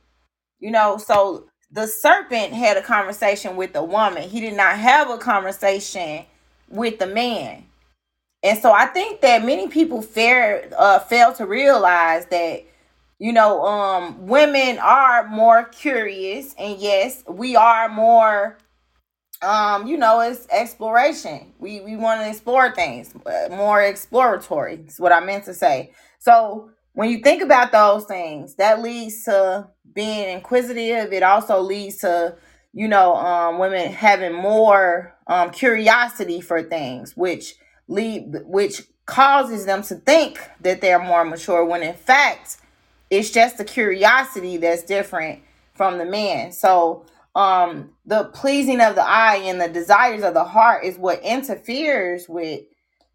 You know, so the serpent had a conversation with the woman. He did not have a conversation with the man. And so I think that many people fair uh fail to realize that you know um women are more curious and yes, we are more um you know it's exploration. We we want to explore things uh, more exploratory is what i meant to say. So when you think about those things that leads to being inquisitive. It also leads to you know um women having more um curiosity for things which lead which causes them to think that they're more mature when in fact it's just the curiosity that's different from the man. So um the pleasing of the eye and the desires of the heart is what interferes with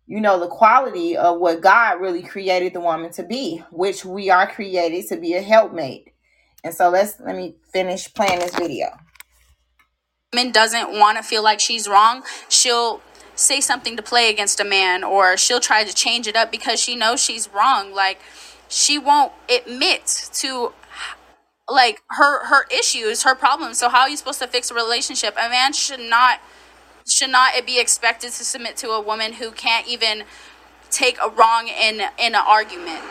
you know the quality of what god really created the woman to be which we are created to be a helpmate. And so let's let me finish playing this video. Woman doesn't want to feel like she's wrong, she'll say something to play against a man or she'll try to change it up because she knows she's wrong. Like she won't admit to like her her issues, her problems. So how are you supposed to fix a relationship? A man should not should not be expected to submit to a woman who can't even take a wrong in in an argument.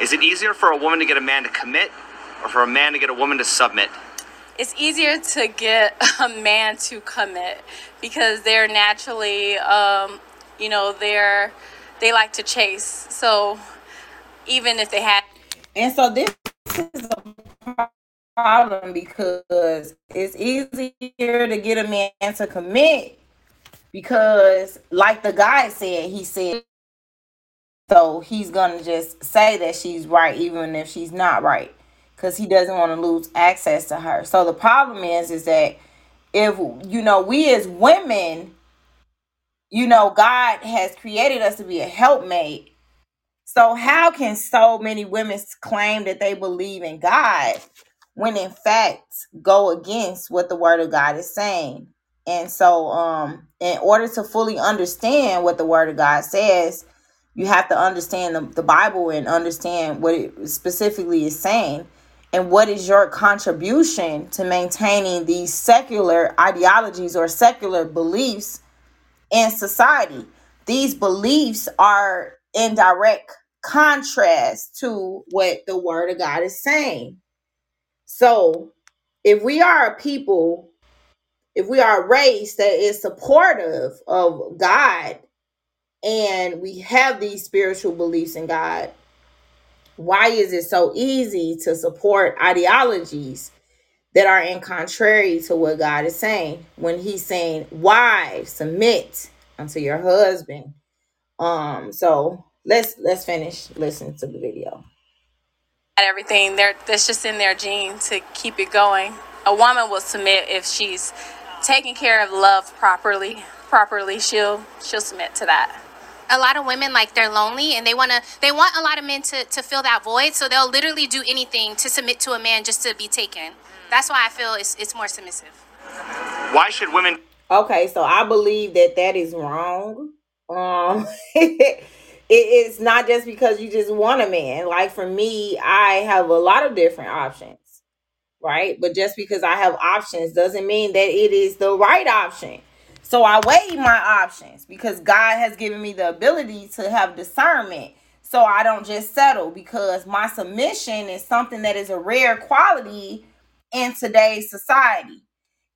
Is it easier for a woman to get a man to commit or for a man to get a woman to submit? it's easier to get a man to commit because they're naturally um, you know they're they like to chase so even if they had and so this is a problem because it's easier to get a man to commit because like the guy said he said so he's gonna just say that she's right even if she's not right because he doesn't want to lose access to her. So the problem is is that if you know we as women you know god has created us to be a helpmate so how can so many women claim that they believe in god when in fact go against what the word of god is saying? And so um in order to fully understand what the word of god says you have to understand the, the bible and understand what it specifically is saying. And what is your contribution to maintaining these secular ideologies or secular beliefs in society? These beliefs are in direct contrast to what the word of god is saying. So if we are a people if we are a race that is supportive of god and we have these spiritual beliefs in god why is it so easy to support ideologies that are in contrary to what God is saying? When he's saying wives submit unto your husband. Um so let's let's finish listening to the video. Had everything they're that's just in their gene to keep it going. A woman will submit if she's taking care of love properly properly she'll she'll submit to that. A lot of women like they're lonely and they want to they want a lot of men to, to fill that void so they'll literally do anything to submit to a man just to be taken. That's why i feel it's, it's more submissive. Why should women okay so i believe that that is wrong. Um it, it's not just because you just want a man like for me i have a lot of different options right? But just because I have options doesn't mean that it is the right option. So I weigh my options because God has given me the ability to have discernment. So I don't just settle because my submission is something that is a rare quality in today's society.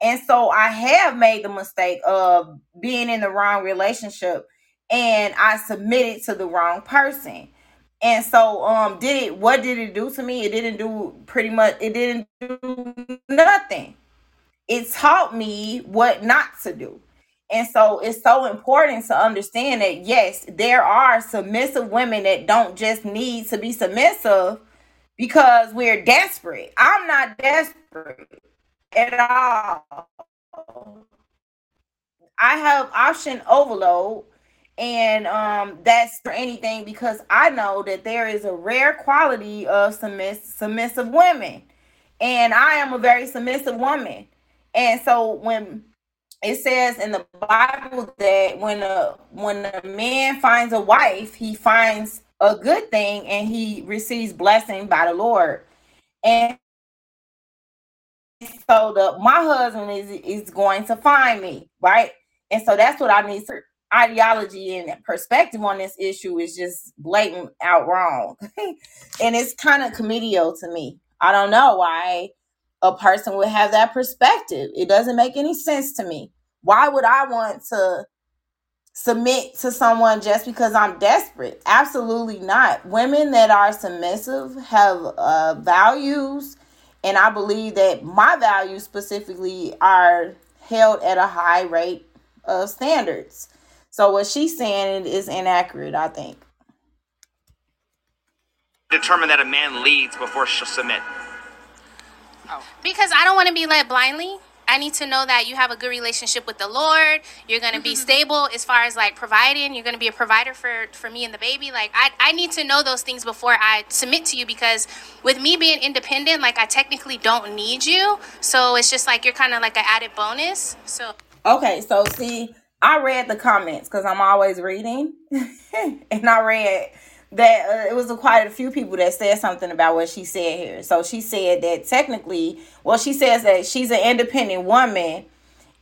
And so I have made the mistake of being in the wrong relationship and I submitted to the wrong person. And so um did it what did it do to me? It didn't do pretty much it didn't do nothing. It taught me what not to do. And so it's so important to understand that yes, there are submissive women that don't just need to be submissive because we're desperate. I'm not desperate at all. I have option overload and um that's for anything because I know that there is a rare quality of submiss- submissive women. And I am a very submissive woman. And so when it says in the Bible that when a when a man finds a wife he finds a good thing and he receives blessing by the Lord. And so the my husband is is going to find me right? And so that's what I need to ideology and perspective on this issue is just blatant out wrong. and it's kind of comedial to me. I don't know why a person would have that perspective. It doesn't make any sense to me. Why would I want to submit to someone just because I'm desperate? Absolutely not. Women that are submissive have uh, values, and I believe that my values specifically are held at a high rate of standards. So what she's saying is inaccurate, I think. Determine that a man leads before she'll submit. Oh. Because I don't want to be led blindly. I need to know that you have a good relationship with the Lord. You're going to be mm-hmm. stable as far as like providing. You're going to be a provider for for me and the baby. Like I I need to know those things before I submit to you because with me being independent, like I technically don't need you. So it's just like you're kind of like an added bonus. So Okay, so see, I read the comments because I'm always reading, and I read that uh, it was a, quite a few people that said something about what she said here. So she said that technically, well, she says that she's an independent woman,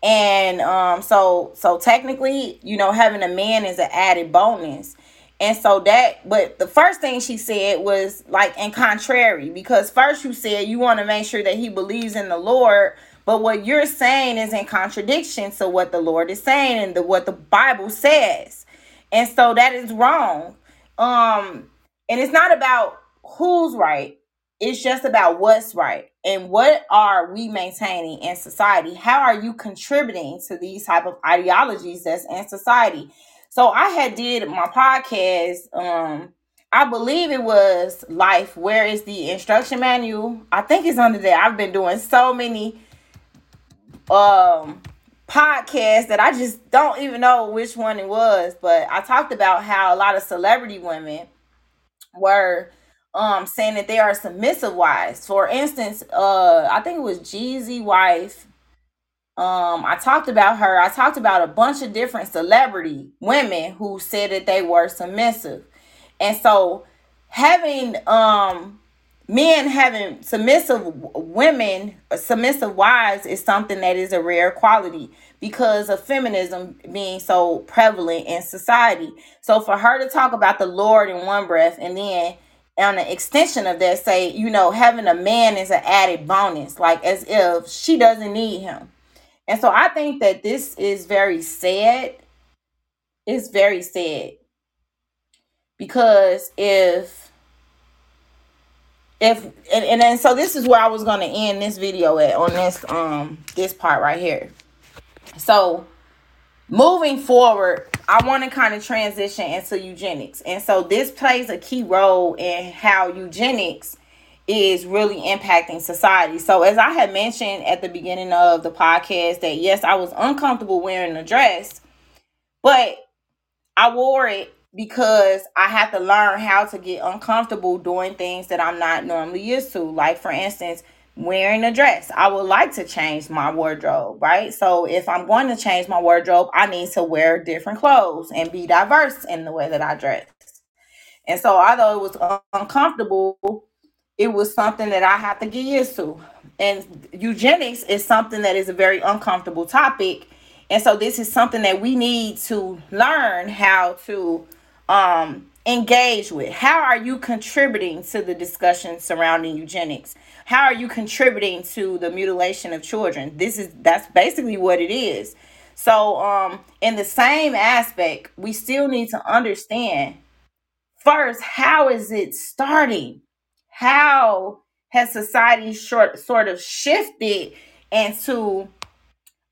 and um, so so technically, you know, having a man is an added bonus. And so that, but the first thing she said was like in contrary, because first you said you want to make sure that he believes in the Lord, but what you're saying is in contradiction to what the Lord is saying and the, what the Bible says. And so that is wrong. Um, and it's not about who's right. It's just about what's right and what are we maintaining in society. How are you contributing to these type of ideologies that's in society? So I had did my podcast. Um, I believe it was Life. Where is the instruction manual? I think it's under there. I've been doing so many um podcast that I just don't even know which one it was, but I talked about how a lot of celebrity women were um saying that they are submissive wives. For instance, uh I think it was Jeezy wife. Um I talked about her. I talked about a bunch of different celebrity women who said that they were submissive. And so having um men having submissive women, submissive wives is something that is a rare quality because of feminism being so prevalent in society. So for her to talk about the Lord in one breath and then on an extension of that say, you know, having a man is an added bonus, like as if she doesn't need him. And so I think that this is very sad. It's very sad. Because if if and, and then so this is where I was gonna end this video at on this um this part right here. So moving forward, I want to kind of transition into eugenics. And so this plays a key role in how eugenics is really impacting society. So as I had mentioned at the beginning of the podcast that yes, I was uncomfortable wearing a dress, but I wore it because I have to learn how to get uncomfortable doing things that I'm not normally used to. Like, for instance, wearing a dress. I would like to change my wardrobe, right? So, if I'm going to change my wardrobe, I need to wear different clothes and be diverse in the way that I dress. And so, although it was uncomfortable, it was something that I have to get used to. And eugenics is something that is a very uncomfortable topic. And so this is something that we need to learn how to um, engage with. How are you contributing to the discussion surrounding eugenics? How are you contributing to the mutilation of children? This is that's basically what it is. So um in the same aspect, we still need to understand first how is it starting? How has society short sort of shifted into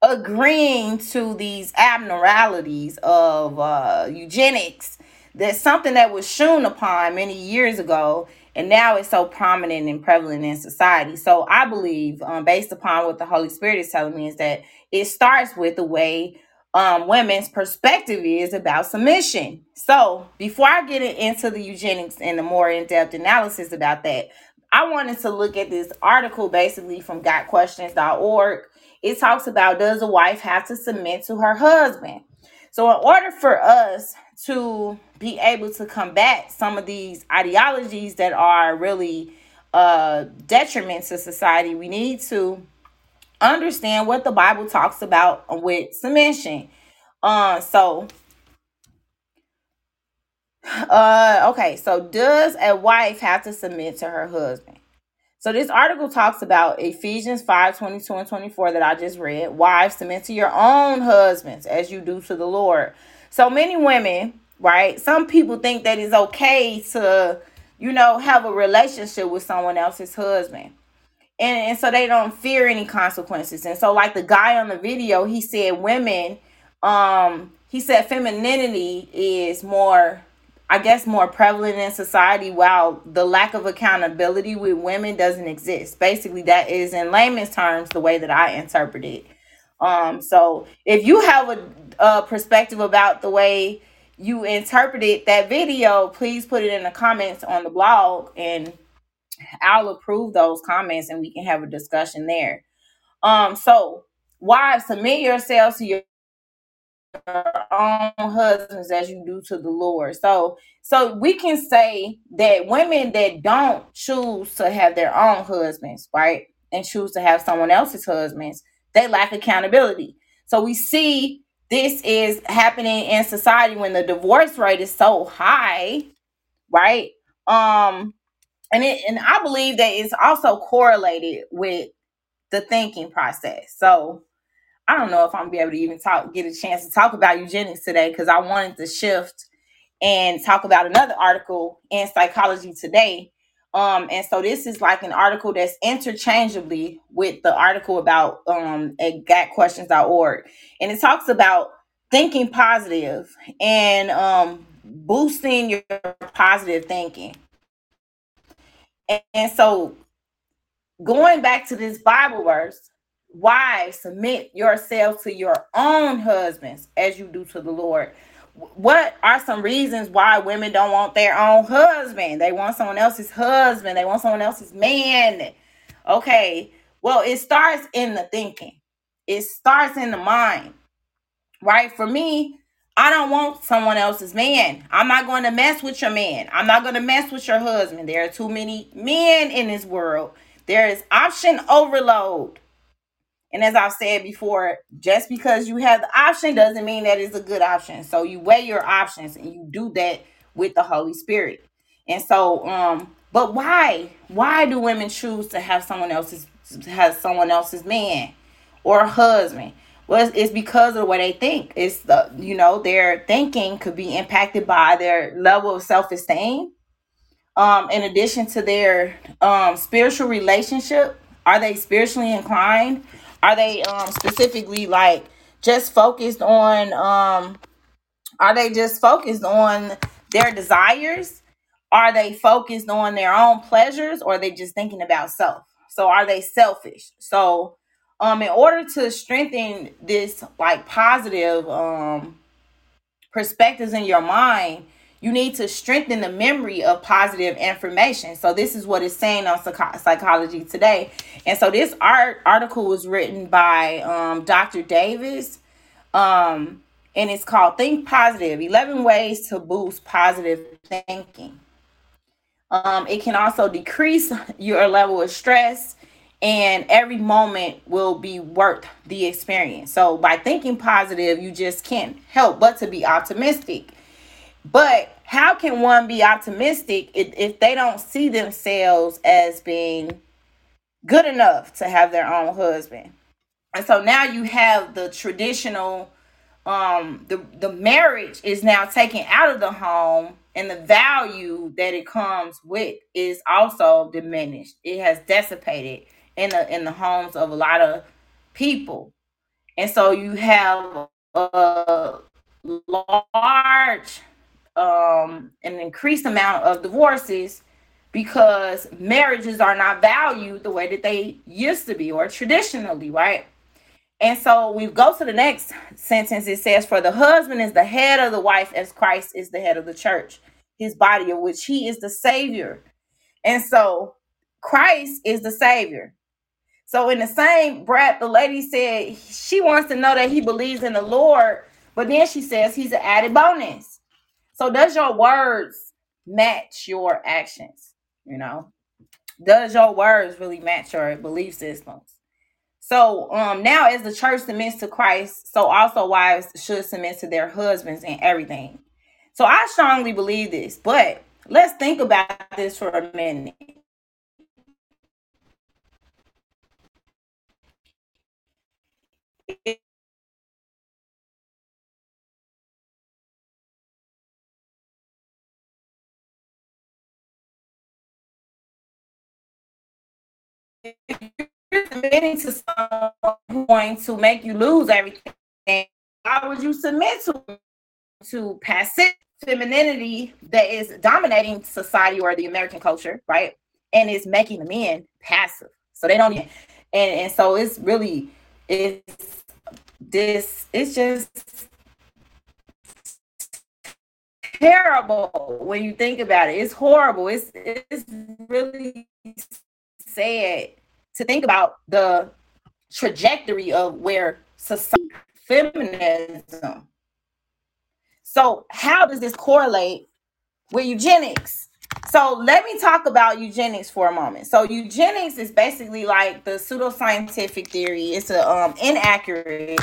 agreeing to these abnormalities of uh, eugenics that's something that was shown upon many years ago and now it's so prominent and prevalent in society. So i believe um, based upon what the holy spirit is telling me is that it starts with the way um, women's perspective is about submission. So before i get into the eugenics and the more in-depth analysis about that i wanted to look at this article basically from gotquestions.org it talks about does a wife have to submit to her husband? So in order for us to be able to combat some of these ideologies that are really uh detriment to society we need to understand what the bible talks about with submission uh so uh okay so does a wife have to submit to her husband so this article talks about Ephesians 5 22 and 24 that I just read. Wives, submit to your own husbands as you do to the Lord. So many women, right? Some people think that it's okay to, you know, have a relationship with someone else's husband. And, and so they don't fear any consequences. And so, like the guy on the video, he said women, um, he said femininity is more I guess more prevalent in society while the lack of accountability with women doesn't exist. Basically, that is in layman's terms the way that I interpret it. Um, so if you have a, a perspective about the way you interpreted that video, please put it in the comments on the blog and I'll approve those comments and we can have a discussion there. Um, so wives, submit yourselves to your own husbands as you do to the Lord. So so we can say that women that don't choose to have their own husbands, right? And choose to have someone else's husbands, they lack accountability. So we see this is happening in society when the divorce rate is so high, right? Um and it and I believe that it's also correlated with the thinking process. So I don't know if I'm gonna be able to even talk, get a chance to talk about eugenics today because I wanted to shift and talk about another article in Psychology Today. Um, and so this is like an article that's interchangeably with the article about um at gotquestions.org. And it talks about thinking positive and um boosting your positive thinking. And, and so going back to this Bible verse, wives submit yourselves to your own husbands as you do to the lord what are some reasons why women don't want their own husband? They want someone else's husband. They want someone else's man. Okay. Well it starts in the thinking. It starts in the mind. Right? For me i don't want someone else's man. I'm not going to mess with your man. I'm not going to mess with your husband. There are too many men in this world. There is option overload and as I've said before, just because you have the option doesn't mean that it's a good option. So you weigh your options and you do that with the Holy Spirit. And so, um, but why? Why do women choose to have someone else's have someone else's man or husband? Well, it's, it's because of the way they think. It's the you know their thinking could be impacted by their level of self esteem. Um, in addition to their um spiritual relationship, are they spiritually inclined? Are they um specifically like just focused on um are they just focused on their desires? Are they focused on their own pleasures or are they just thinking about self? So are they selfish? So um in order to strengthen this like positive um perspectives in your mind, you need to strengthen the memory of positive information. So this is what it's saying on psychology today. And so this art article was written by um, Dr. Davis. Um, and it's called Think Positive 11 Ways to Boost Positive Thinking. Um, it can also decrease your level of stress, and every moment will be worth the experience. So, by thinking positive, you just can't help but to be optimistic. But how can one be optimistic if, if they don't see themselves as being good enough to have their own husband? And so now you have the traditional um the the marriage is now taken out of the home and the value that it comes with is also diminished. It has dissipated in the in the homes of a lot of people. And so you have a large um an increased amount of divorces because marriages are not valued the way that they used to be or traditionally, right? And so we go to the next sentence. It says, For the husband is the head of the wife, as Christ is the head of the church, his body, of which he is the Savior. And so Christ is the Savior. So, in the same breath, the lady said she wants to know that he believes in the Lord, but then she says he's an added bonus. So, does your words match your actions? You know, does your words really match your belief systems? So um now as the church submits to Christ, so also wives should submit to their husbands and everything. So I strongly believe this, but let's think about this for a minute. Submitting to someone who's going to make you lose everything, why would you submit to to passive femininity that is dominating society or the American culture, right? And is making the men passive. So they don't and, and so it's really it's this it's just terrible when you think about it. It's horrible. It's it's really sad to think about the trajectory of where society feminism. So, how does this correlate with eugenics? So, let me talk about eugenics for a moment. So, eugenics is basically like the pseudoscientific theory. It's an um, inaccurate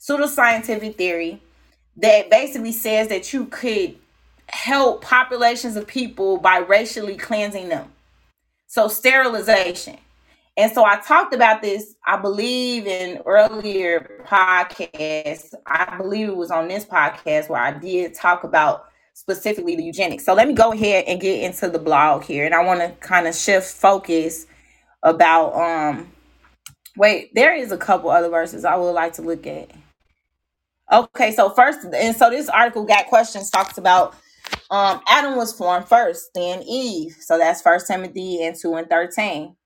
pseudoscientific theory that basically says that you could help populations of people by racially cleansing them. So, sterilization. And so I talked about this, I believe, in earlier podcasts. I believe it was on this podcast where I did talk about specifically the eugenics. So let me go ahead and get into the blog here. And I want to kind of shift focus about um wait, there is a couple other verses I would like to look at. Okay, so first and so this article got questions talks about um Adam was formed first, then Eve. So that's first Timothy and 2 and 13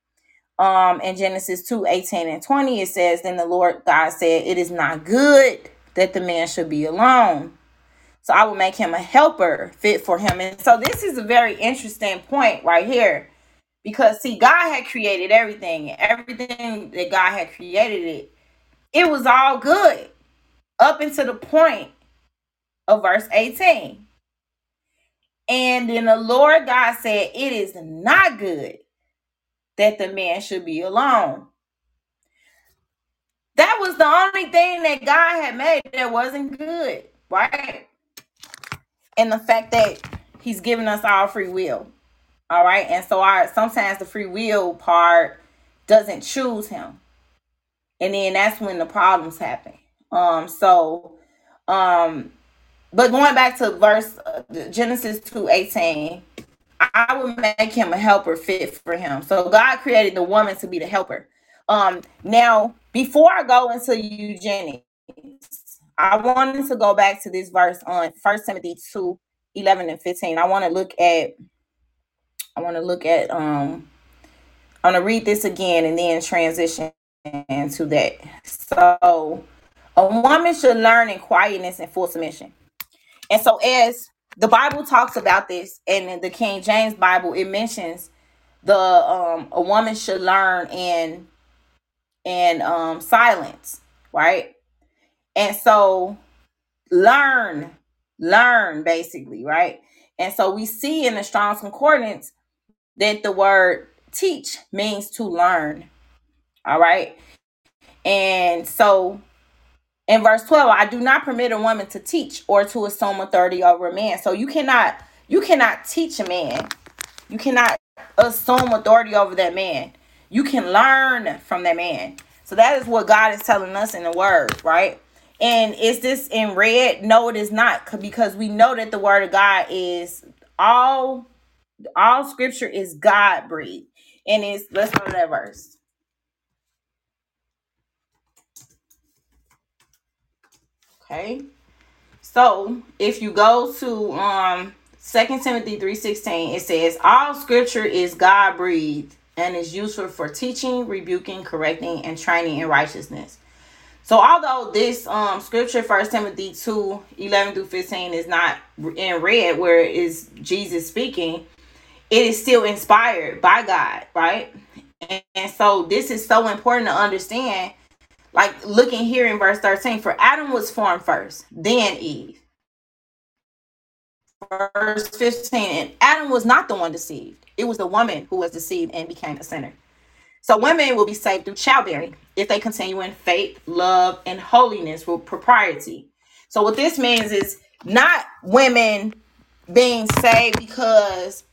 um in Genesis 2 18 and 20, it says, Then the Lord God said, It is not good that the man should be alone. So I will make him a helper fit for him. And so this is a very interesting point right here. Because see, God had created everything, everything that God had created it, it was all good up until the point of verse 18. And then the Lord God said, It is not good that the man should be alone. That was the only thing that God had made that wasn't good, right? And the fact that He's given us all free will. All right. And so our sometimes the free will part doesn't choose him. And then that's when the problems happen. Um, so um, but going back to verse uh, Genesis 2 18, I would make him a helper fit for him. So God created the woman to be the helper. Um, now, before I go into eugenics, I wanted to go back to this verse on First Timothy 2 11 and 15. I want to look at, I want to look at, um, I'm going to read this again and then transition into that. So, a woman should learn in quietness and full submission. And so, as the Bible talks about this, and in the King James Bible, it mentions the um a woman should learn in in um silence, right? And so learn, learn basically, right? And so we see in the Strong's Concordance that the word teach means to learn. All right. And so in verse 12, I do not permit a woman to teach or to assume authority over a man. So you cannot you cannot teach a man. You cannot assume authority over that man. You can learn from that man. So that is what God is telling us in the word, right? And is this in red? No, it is not, because we know that the word of God is all all scripture is God breathed. And it's let's go to that verse. Okay. So if you go to um Second Timothy 3:16, it says, All scripture is God breathed and is useful for teaching, rebuking, correcting, and training in righteousness. So although this um scripture, First Timothy 2, 11 through 15, is not in red where it is Jesus speaking, it is still inspired by God, right? And, and so this is so important to understand. Like looking here in verse 13, for Adam was formed first, then Eve. Verse 15, and Adam was not the one deceived. It was the woman who was deceived and became a sinner. So women will be saved through childbearing if they continue in faith, love, and holiness with propriety. So what this means is not women being saved because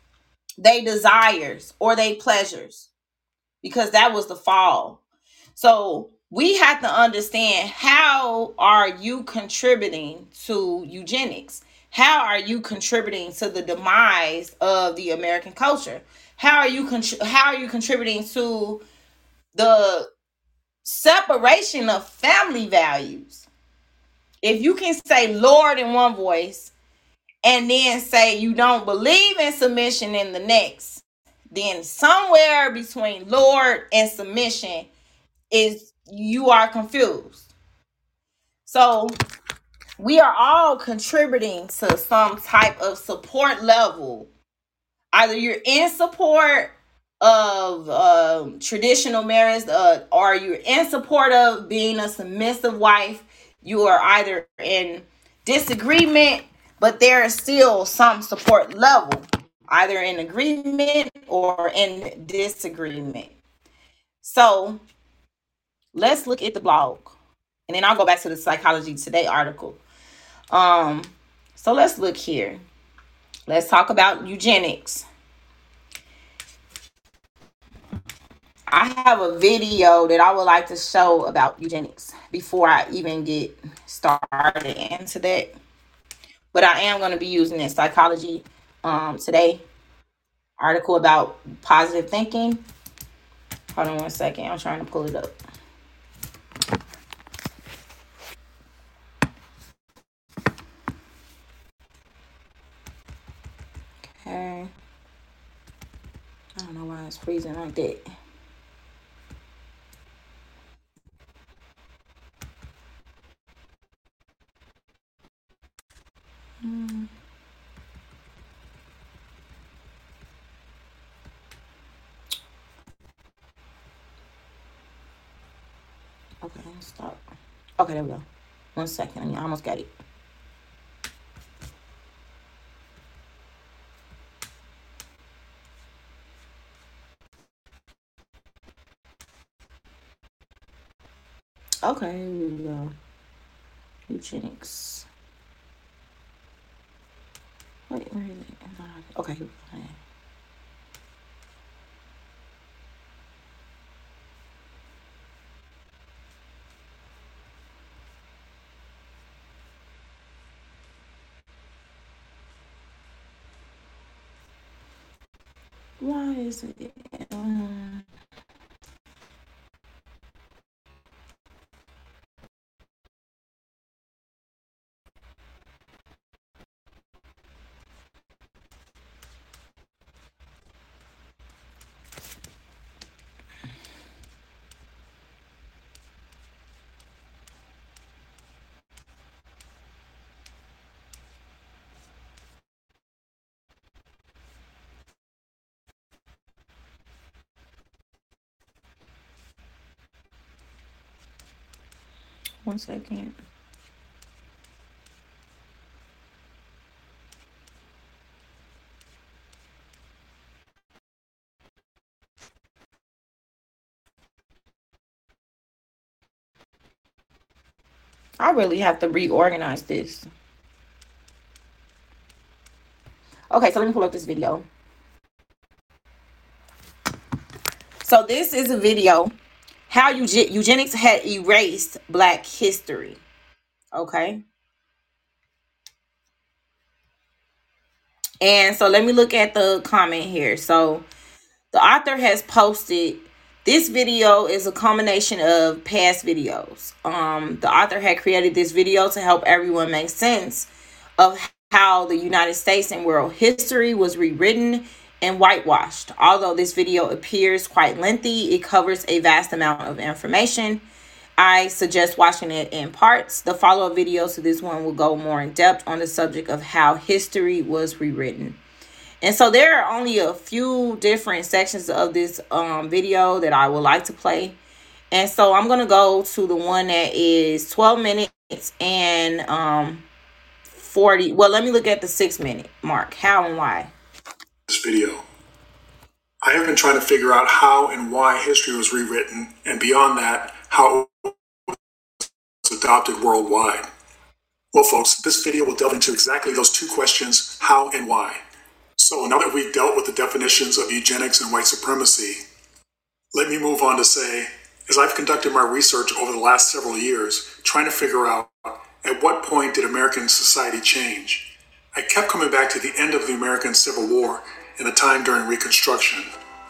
they desires or they pleasures because that was the fall so we have to understand how are you contributing to eugenics? How are you contributing to the demise of the american culture? How are you contr- how are you contributing to the separation of family values? If you can say lord in one voice and then say you don't believe in submission in the next, then somewhere between Lord and submission is you are confused. So we are all contributing to some type of support level. Either you're in support of um, traditional marriage, uh, or you're in support of being a submissive wife. You are either in disagreement but there is still some support level, either in agreement or in disagreement. So let's look at the blog. And then I'll go back to the Psychology Today article. Um, so let's look here. Let's talk about eugenics. I have a video that I would like to show about eugenics before I even get started into that but I am going to be using this psychology um, today article about positive thinking. Hold on one second. I'm trying to pull it up. Okay. I don't know why it's freezing like that. Mm. Okay, stop. Okay, there we go. One second. I almost got it. Okay, here we go. Eugenics. Wait, where is it? Okay, Why is it? Um, one second. I really have to reorganize this. Okay, so let me pull up this video. So this is a video how eugenics had erased black history. Okay. And so let me look at the comment here. So the author has posted this video is a combination of past videos. Um, the author had created this video to help everyone make sense of how the United States and world history was rewritten and whitewashed. Although this video appears quite lengthy, it covers a vast amount of information. I suggest watching it in parts. The follow-up videos to this one will go more in depth on the subject of how history was rewritten. And so there are only a few different sections of this um, video that I would like to play. And so I'm going to go to the one that is 12 minutes and um, 40. Well, let me look at the six minute mark. How and why? Video. I have been trying to figure out how and why history was rewritten, and beyond that, how it was adopted worldwide. Well, folks, this video will delve into exactly those two questions how and why. So now that we've dealt with the definitions of eugenics and white supremacy, let me move on to say, as I've conducted my research over the last several years, trying to figure out at what point did American society change, I kept coming back to the end of the American Civil War and the time during Reconstruction.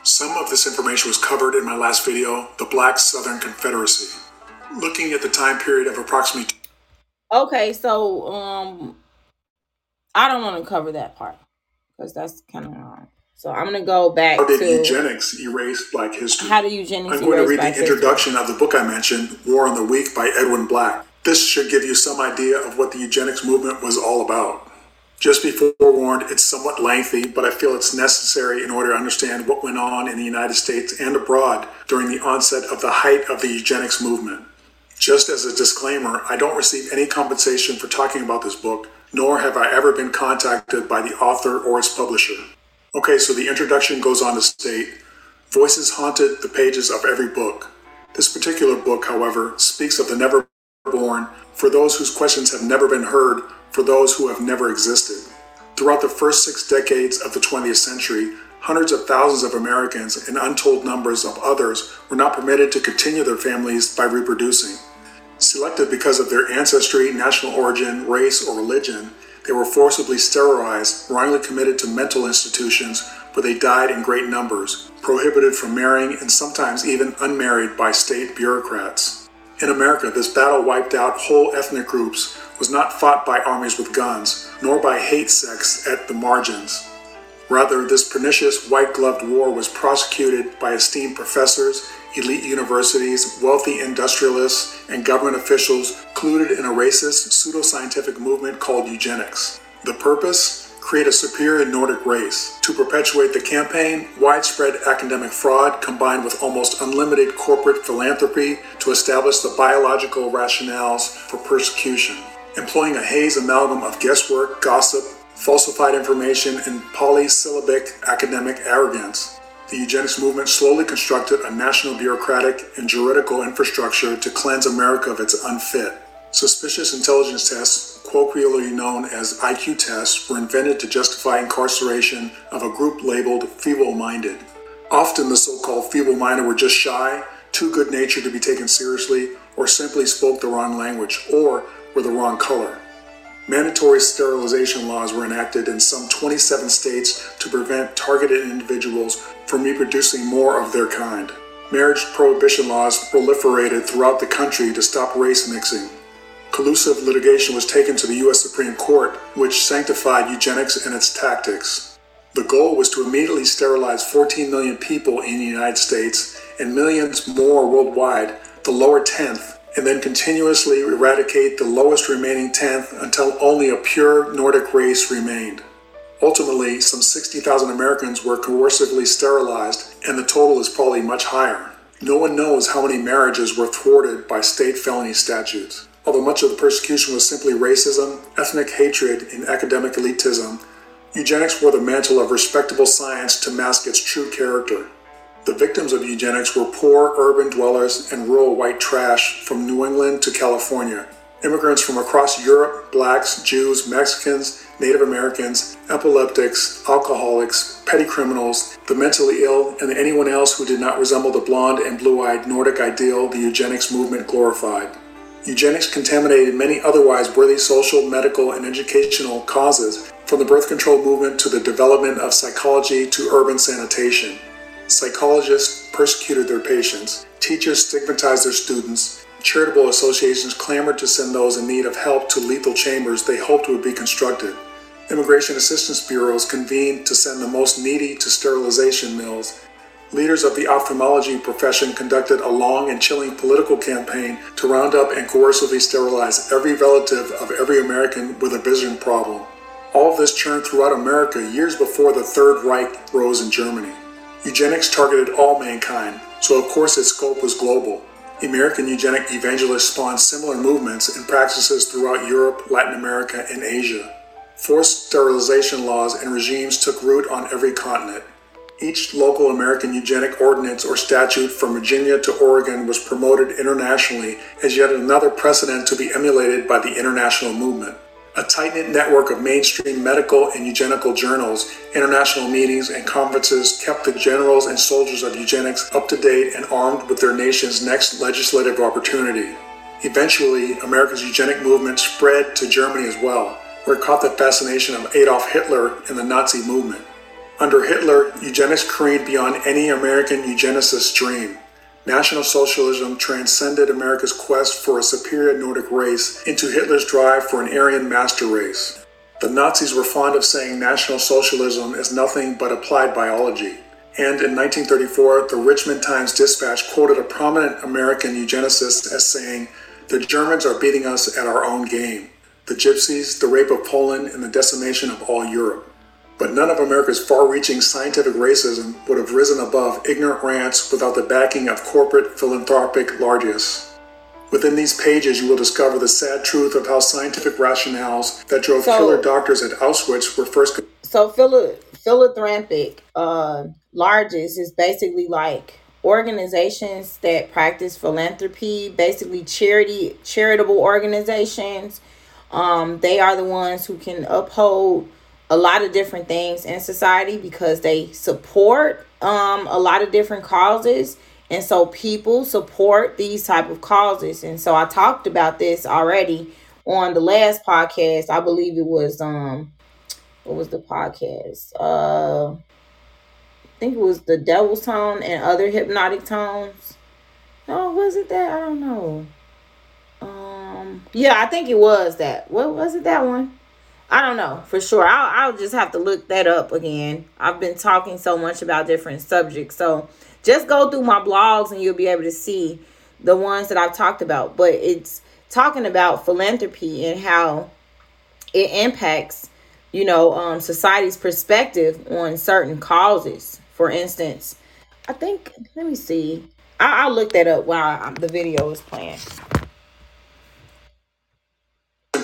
Some of this information was covered in my last video, The Black Southern Confederacy. Looking at the time period of approximately Okay, so um I don't want to cover that part because that's kind of wrong. So I'm gonna go back How did to eugenics erase black history? how do eugenics I'm going to read the history? introduction of the book I mentioned, War on the Weak by Edwin Black. This should give you some idea of what the eugenics movement was all about. Just be forewarned, it's somewhat lengthy, but I feel it's necessary in order to understand what went on in the United States and abroad during the onset of the height of the eugenics movement. Just as a disclaimer, I don't receive any compensation for talking about this book, nor have I ever been contacted by the author or its publisher. Okay, so the introduction goes on to state Voices haunted the pages of every book. This particular book, however, speaks of the never born, for those whose questions have never been heard, for those who have never existed. Throughout the first six decades of the 20th century, hundreds of thousands of Americans and untold numbers of others were not permitted to continue their families by reproducing. Selected because of their ancestry, national origin, race, or religion, they were forcibly sterilized, wrongly committed to mental institutions where they died in great numbers, prohibited from marrying, and sometimes even unmarried by state bureaucrats. In America, this battle wiped out whole ethnic groups was not fought by armies with guns, nor by hate sects at the margins. Rather, this pernicious white gloved war was prosecuted by esteemed professors, elite universities, wealthy industrialists, and government officials colluded in a racist, pseudoscientific movement called eugenics. The purpose? Create a superior Nordic race. To perpetuate the campaign, widespread academic fraud combined with almost unlimited corporate philanthropy to establish the biological rationales for persecution. Employing a haze amalgam of guesswork, gossip, falsified information, and polysyllabic academic arrogance. The eugenics movement slowly constructed a national bureaucratic and juridical infrastructure to cleanse America of its unfit. Suspicious intelligence tests, colloquially known as IQ tests, were invented to justify incarceration of a group labeled feeble minded. Often the so called feeble minded were just shy, too good natured to be taken seriously, or simply spoke the wrong language, or were the wrong color. Mandatory sterilization laws were enacted in some 27 states to prevent targeted individuals from reproducing more of their kind. Marriage prohibition laws proliferated throughout the country to stop race mixing. Collusive litigation was taken to the U.S. Supreme Court, which sanctified eugenics and its tactics. The goal was to immediately sterilize 14 million people in the United States and millions more worldwide, the lower tenth, and then continuously eradicate the lowest remaining tenth until only a pure Nordic race remained. Ultimately, some 60,000 Americans were coercively sterilized, and the total is probably much higher. No one knows how many marriages were thwarted by state felony statutes. Although much of the persecution was simply racism, ethnic hatred, and academic elitism, eugenics wore the mantle of respectable science to mask its true character. The victims of eugenics were poor urban dwellers and rural white trash from New England to California. Immigrants from across Europe, blacks, Jews, Mexicans, Native Americans, epileptics, alcoholics, petty criminals, the mentally ill, and anyone else who did not resemble the blonde and blue eyed Nordic ideal the eugenics movement glorified. Eugenics contaminated many otherwise worthy social, medical, and educational causes, from the birth control movement to the development of psychology to urban sanitation. Psychologists persecuted their patients, teachers stigmatized their students, charitable associations clamored to send those in need of help to lethal chambers they hoped would be constructed. Immigration assistance bureaus convened to send the most needy to sterilization mills. Leaders of the ophthalmology profession conducted a long and chilling political campaign to round up and coercively sterilize every relative of every American with a vision problem. All of this churned throughout America years before the Third Reich rose in Germany. Eugenics targeted all mankind, so of course its scope was global. American eugenic evangelists spawned similar movements and practices throughout Europe, Latin America, and Asia. Forced sterilization laws and regimes took root on every continent. Each local American eugenic ordinance or statute from Virginia to Oregon was promoted internationally as yet another precedent to be emulated by the international movement. A tight knit network of mainstream medical and eugenical journals, international meetings, and conferences kept the generals and soldiers of eugenics up to date and armed with their nation's next legislative opportunity. Eventually, America's eugenic movement spread to Germany as well where it caught the fascination of Adolf Hitler and the Nazi movement. Under Hitler, eugenics careened beyond any American eugenicist's dream. National Socialism transcended America's quest for a superior Nordic race into Hitler's drive for an Aryan master race. The Nazis were fond of saying National Socialism is nothing but applied biology. And in 1934, the Richmond Times Dispatch quoted a prominent American eugenicist as saying, The Germans are beating us at our own game the Gypsies, the rape of Poland, and the decimation of all Europe. But none of America's far reaching scientific racism would have risen above ignorant rants without the backing of corporate philanthropic largesse. Within these pages, you will discover the sad truth of how scientific rationales that drove So- killer doctors at Auschwitz were first So philo- philanthropic uh, largest is basically like organizations that practice philanthropy, basically charity charitable organizations. Um, they are the ones who can uphold a lot of different things in society because they support um, a lot of different causes and so people support these type of causes and so i talked about this already on the last podcast i believe it was um what was the podcast? Uh, I think it was the Devil's Tone and other hypnotic tones. No, was it that? I don't know. Um, yeah, I think it was that. What was it? That one? I don't know for sure. I'll I'll just have to look that up again. I've been talking so much about different subjects, so just go through my blogs and you'll be able to see the ones that I've talked about. But it's talking about philanthropy and how it impacts you know um society's perspective on certain causes for instance i think let me see I, i'll look that up while the video is playing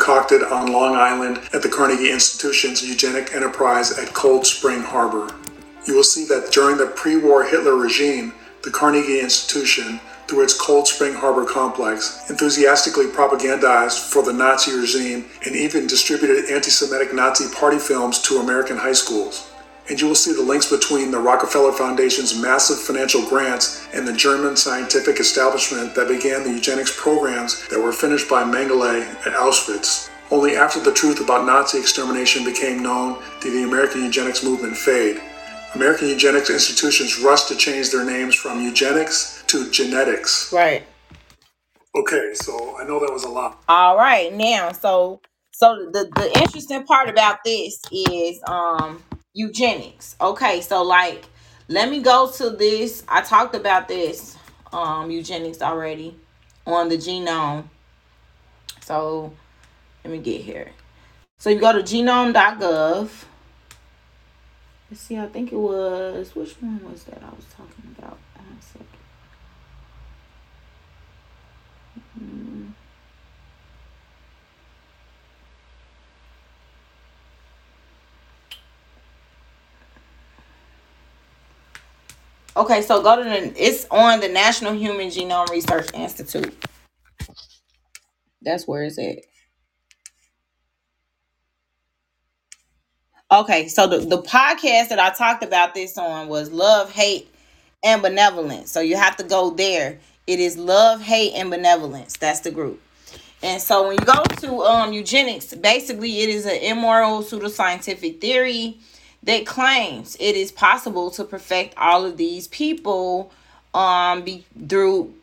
concocted on Long Island at the Carnegie Institution's eugenic enterprise at Cold Spring Harbor. You will see that during the pre war Hitler regime, the Carnegie Institution, through its Cold Spring Harbor complex, enthusiastically propagandized for the Nazi regime and even distributed anti Semitic Nazi party films to American high schools. And you will see the links between the Rockefeller Foundation's massive financial grants and the German scientific establishment that began the eugenics programs that were finished by Mengele at Auschwitz. Only after the truth about Nazi extermination became known did the American eugenics movement fade. American eugenics institutions rushed to change their names from eugenics to genetics. right Okay, so I know that was a lot. all right now so so the the interesting part about this is um eugenics. Okay so like let me go to this. I talked about this um eugenics already on the genome. So let me get here. So you go to genome.gov let's see i think it was which one was that i was talking about? One Okay, so go to the it's on the National Human Genome Research Institute. That's where it's at. Okay, so the, the podcast that I talked about this on was Love, Hate, and Benevolence. So you have to go there. It is Love, Hate, and Benevolence. That's the group. And so when you go to um, eugenics, basically it is an immoral pseudoscientific theory that claims it is possible to perfect all of these people um, be, through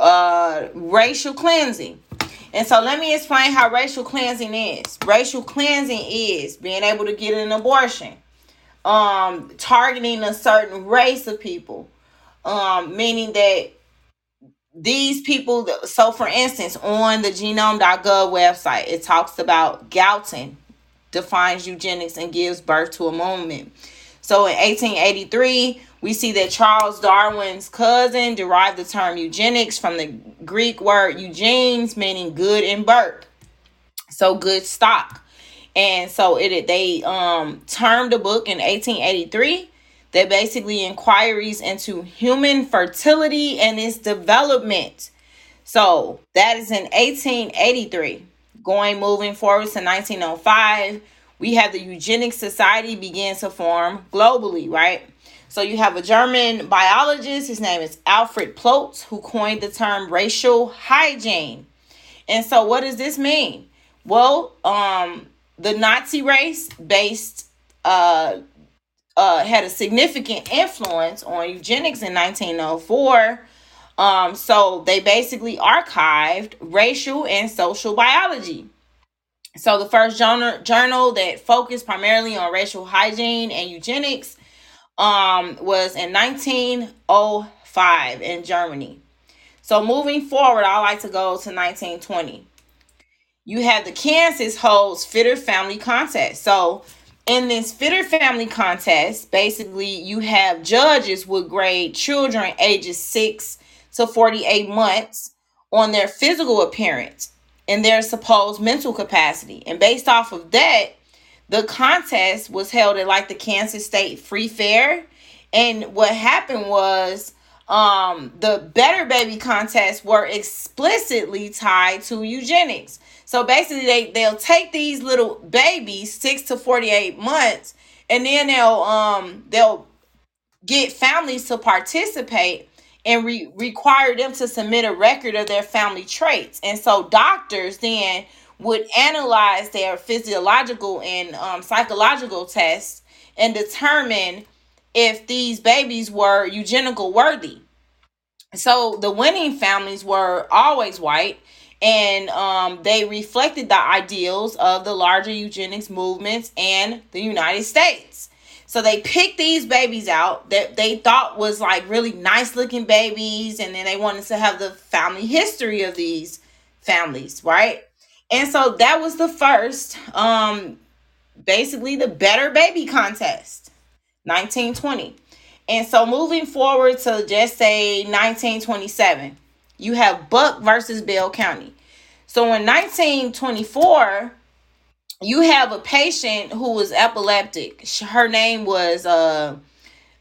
uh, racial cleansing. And so let me explain how racial cleansing is. Racial cleansing is being able to get an abortion, um, targeting a certain race of people, um, meaning that these people, so for instance, on the genome.gov website, it talks about Galton defines eugenics and gives birth to a movement. So in 1883, we see that Charles Darwin's cousin derived the term eugenics from the Greek word eugenes, meaning good in birth. So good stock. And so it they um termed a book in 1883 that basically inquiries into human fertility and its development. So that is in 1883. Going moving forward to 1905, we have the eugenics society begin to form globally, right? So you have a German biologist, his name is Alfred Ploetz, who coined the term racial hygiene. And so what does this mean? Well, um, the Nazi race based uh, uh, had a significant influence on eugenics in 1904. Um, so they basically archived racial and social biology. So the first journal, journal that focused primarily on racial hygiene and eugenics um, was in 1905 in Germany. So moving forward, I like to go to 1920. You have the Kansas holds fitter family contest. So in this fitter family contest, basically you have judges would grade children ages 6 to 48 months on their physical appearance and their supposed mental capacity. And based off of that, the contest was held at like the Kansas State Free Fair. And what happened was um the better baby contests were explicitly tied to eugenics. So basically they they'll take these little babies 6 to 48 months and then they'll um they'll get families to participate and re- require them to submit a record of their family traits. And so doctors then would analyze their physiological and um, psychological tests and determine if these babies were eugenical worthy. So the winning families were always white and um, they reflected the ideals of the larger eugenics movements and the United States. So they picked these babies out that they thought was like really nice looking babies, and then they wanted to have the family history of these families, right? And so that was the first, um, basically the better baby contest, 1920. And so moving forward to just say 1927, you have Buck versus Bell County. So in 1924, you have a patient who was epileptic. Her name was uh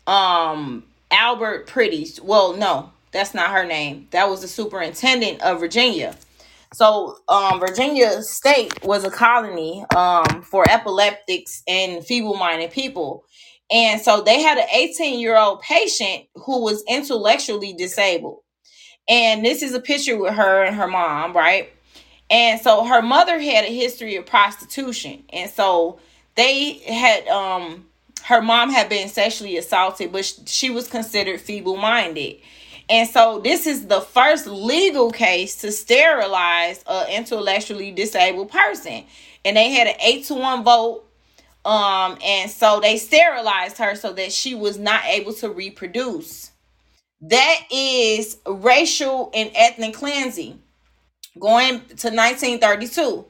um Albert Priddy. Well, no, that's not her name. That was the superintendent of Virginia. So um Virginia State was a colony um for epileptics and feeble-minded people. And so they had an 18-year-old patient who was intellectually disabled. And this is a picture with her and her mom, right? And so her mother had a history of prostitution. And so they had um her mom had been sexually assaulted, but she was considered feeble-minded. And so this is the first legal case to sterilize an intellectually disabled person. And they had an 8 to 1 vote um and so they sterilized her so that she was not able to reproduce. That is racial and ethnic cleansing. Going to 1932,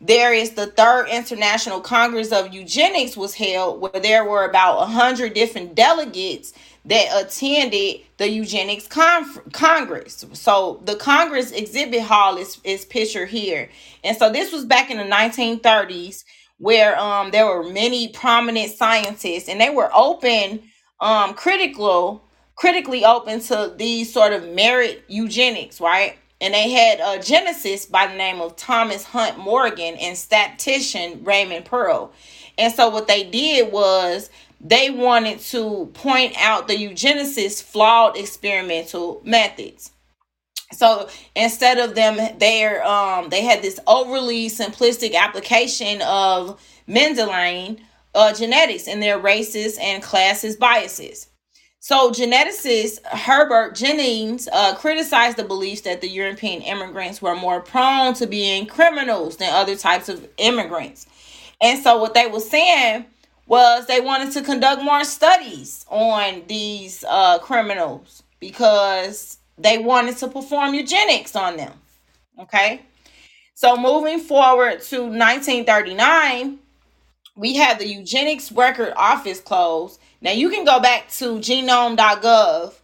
there is the third International Congress of Eugenics was held where there were about 100 different delegates that attended the eugenics congress. So the congress exhibit hall is, is pictured here. And so this was back in the 1930s where um there were many prominent scientists and they were open um critical critically open to these sort of merit eugenics right and they had a genesis by the name of Thomas Hunt Morgan and statistician Raymond Pearl. And so what they did was they wanted to point out the eugenicist flawed experimental methods. So instead of them there um they had this overly simplistic application of Mendelian uh, genetics and their racist and classist biases. So, geneticist Herbert Jennings uh, criticized the beliefs that the European immigrants were more prone to being criminals than other types of immigrants. And so, what they were saying was they wanted to conduct more studies on these uh, criminals because they wanted to perform eugenics on them. Okay. So, moving forward to 1939, we had the eugenics record office closed now you can go back to genome.gov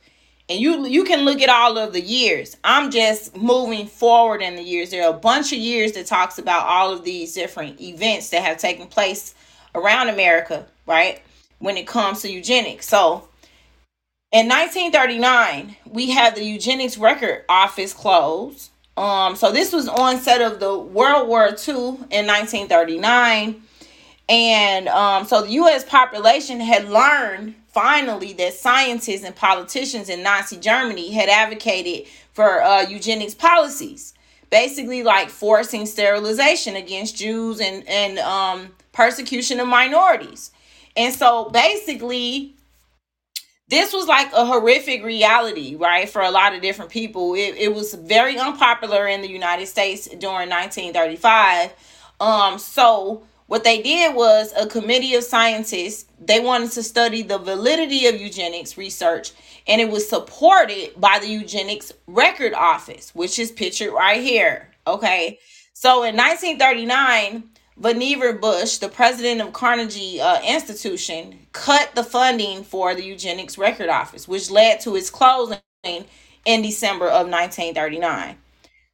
and you you can look at all of the years. I'm just moving forward in the years. There are a bunch of years that talks about all of these different events that have taken place around America, right? When it comes to eugenics. So in 1939, we had the eugenics record office closed. Um, so this was onset of the World War II in 1939 and um, so the U.S. population had learned finally that scientists and politicians in Nazi Germany had advocated for uh, eugenics policies, basically like forcing sterilization against Jews and and um, persecution of minorities. And so basically, this was like a horrific reality, right, for a lot of different people. It, it was very unpopular in the United States during 1935. Um, so what they did was a committee of scientists, they wanted to study the validity of eugenics research, and it was supported by the Eugenics Record Office, which is pictured right here. Okay. So in 1939, Vannevar Bush, the president of Carnegie uh, Institution, cut the funding for the Eugenics Record Office, which led to its closing in December of 1939.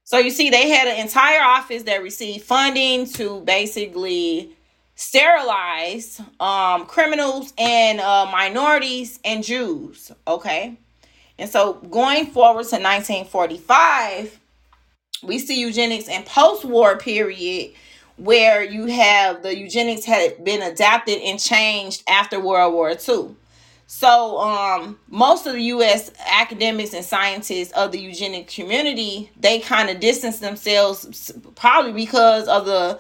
So you see, they had an entire office that received funding to basically sterilize um, criminals and uh, minorities and Jews. Okay. And so going forward to 1945, we see eugenics in post-war period where you have the eugenics had been adapted and changed after World War II. So, um, most of the U.S. academics and scientists of the eugenic community, they kind of distance themselves, probably because of the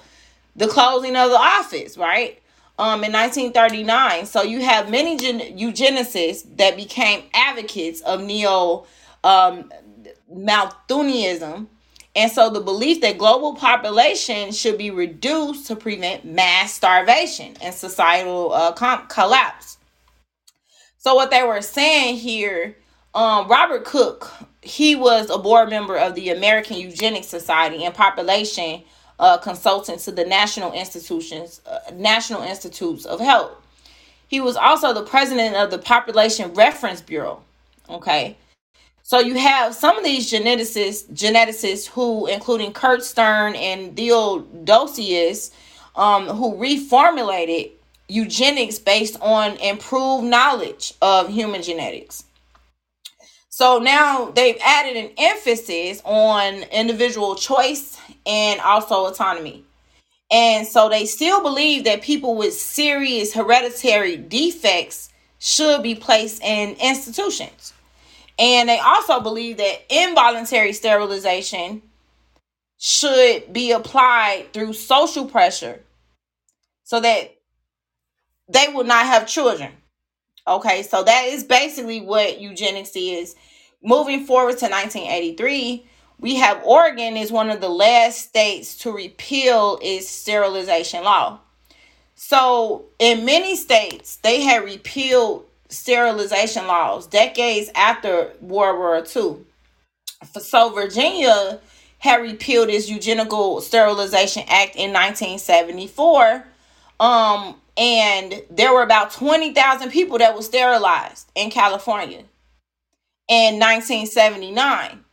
the closing of the office, right? Um, in 1939. So you have many gen- eugenicists that became advocates of neo um. And so the belief that global population should be reduced to prevent mass starvation and societal uh, com- collapse. So what they were saying here, um, Robert Cook, he was a board member of the American Eugenics Society and population uh, consultant to the National Institutions, uh, National Institutes of Health. He was also the president of the Population Reference Bureau. Okay. So you have some of these geneticists, geneticists who, including Kurt Stern and Theodosius, um, who reformulated eugenics based on improved knowledge of human genetics. So now they've added an emphasis on individual choice and also autonomy. And so they still believe that people with serious hereditary defects should be placed in institutions. And they also believe that involuntary sterilization should be applied through social pressure so that they will not have children. Okay, so that is basically what eugenics is. Moving forward to 1983, we have Oregon is one of the last states to repeal its sterilization law. So, in many states, they had repealed sterilization laws decades after World War II. So, Virginia had repealed its Eugenical Sterilization Act in 1974. Um, and there were about 20,000 people that were sterilized in California in 1979.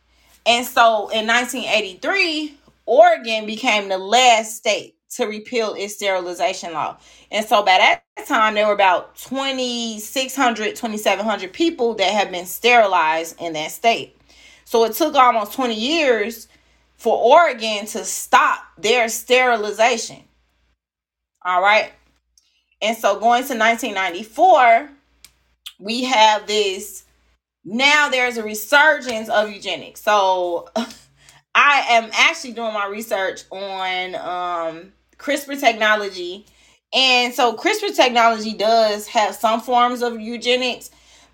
And so in 1983, Oregon became the last state to repeal its sterilization law. And so by that time, there were about 2,600, 2,700 people that had been sterilized in that state. So it took almost 20 years for Oregon to stop their sterilization. All right. And so going to 1994, we have this now there's a resurgence of eugenics. So I am actually doing my research on um, CRISPR technology. And so CRISPR technology does have some forms of eugenics,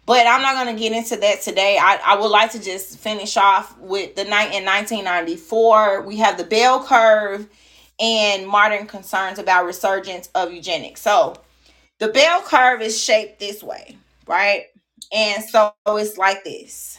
but I'm not going to get into that today. I, I would like to just finish off with the night in 1994. We have the bell curve and modern concerns about resurgence of eugenics. So the bell curve is shaped this way, right? And so it's like this.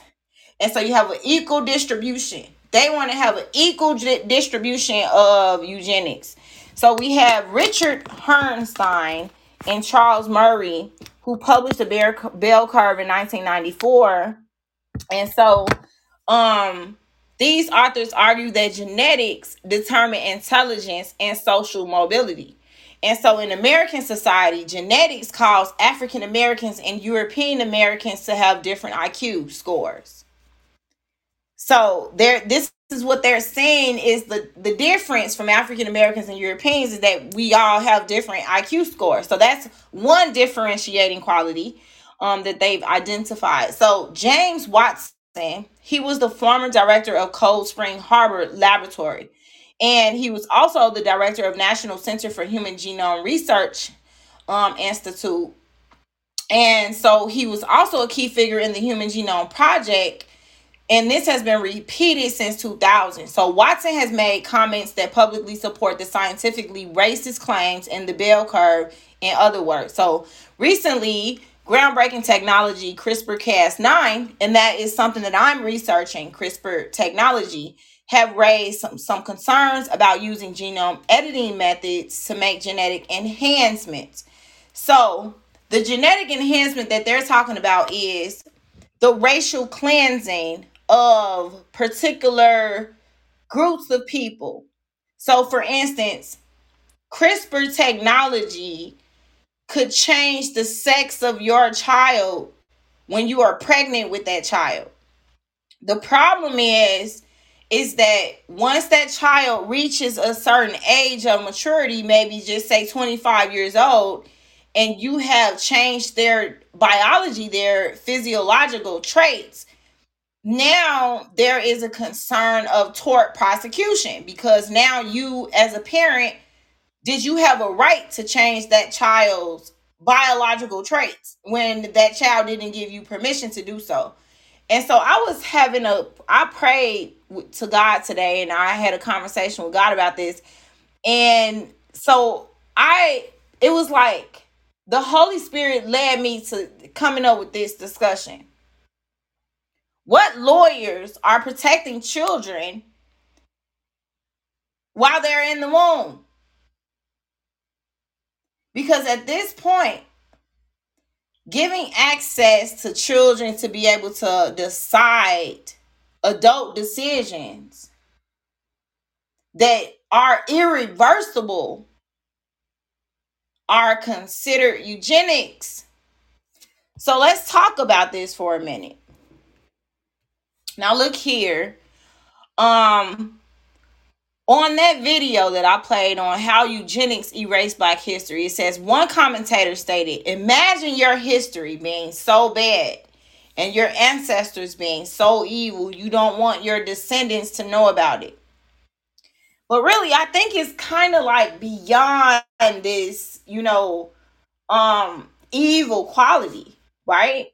And so you have an equal distribution. They want to have an equal distribution of eugenics. So we have Richard Herrnstein and Charles Murray, who published the bell curve in 1994. And so um these authors argue that genetics determine intelligence and social mobility. And so in American society, genetics cause African Americans and European Americans to have different IQ scores. So there this is what they're saying is the the difference from African Americans and Europeans is that we all have different IQ scores. So that's one differentiating quality um that they've identified. So James Watson, he was the former director of Cold Spring Harbor Laboratory and he was also the director of National Center for Human Genome Research um, Institute. And so he was also a key figure in the Human Genome Project. And this has been repeated since 2000. So Watson has made comments that publicly support the scientifically racist claims in the bell curve and other works. So recently, groundbreaking technology CRISPR Cas9, and that is something that I'm researching CRISPR technology have raised some, some concerns about using genome editing methods to make genetic enhancements. So, the genetic enhancement that they're talking about is the racial cleansing of particular groups of people. So, for instance, CRISPR technology could change the sex of your child when you are pregnant with that child. The problem is is that once that child reaches a certain age of maturity, maybe just say 25 years old, and you have changed their biology, their physiological traits, now there is a concern of tort prosecution because now you, as a parent, did you have a right to change that child's biological traits when that child didn't give you permission to do so? And so I was having a, I prayed to God today and I had a conversation with God about this. And so I, it was like the Holy Spirit led me to coming up with this discussion. What lawyers are protecting children while they're in the womb? Because at this point, giving access to children to be able to decide adult decisions that are irreversible are considered eugenics. So let's talk about this for a minute. Now look here. Um on that video that I played on how eugenics erased black history, it says one commentator stated, Imagine your history being so bad and your ancestors being so evil, you don't want your descendants to know about it. But really, I think it's kind of like beyond this, you know, um, evil quality, right?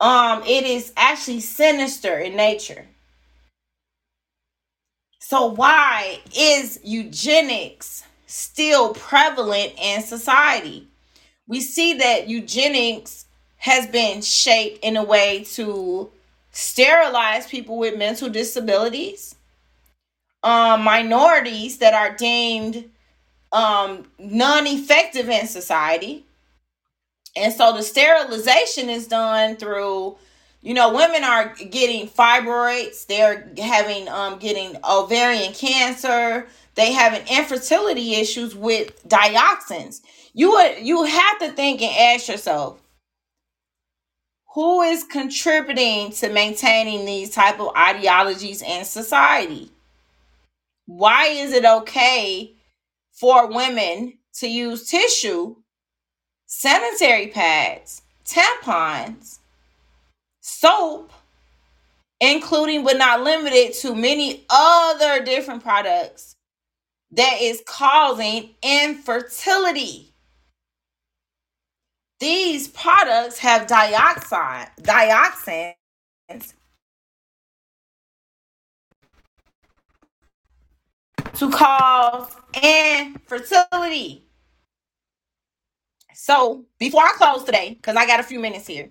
Um, it is actually sinister in nature. So, why is eugenics still prevalent in society? We see that eugenics has been shaped in a way to sterilize people with mental disabilities, um, minorities that are deemed um, non effective in society. And so the sterilization is done through you know women are getting fibroids. They're having um getting ovarian cancer. They having infertility issues with dioxins. You would you have to think and ask yourself Who is contributing to maintaining these type of ideologies in society? Why is it okay for women to use tissue, sanitary pads, tampons, soap, including but not limited to many other different products that is causing infertility. These products have dioxide, dioxins to cause infertility. So before I close today, because I got a few minutes here,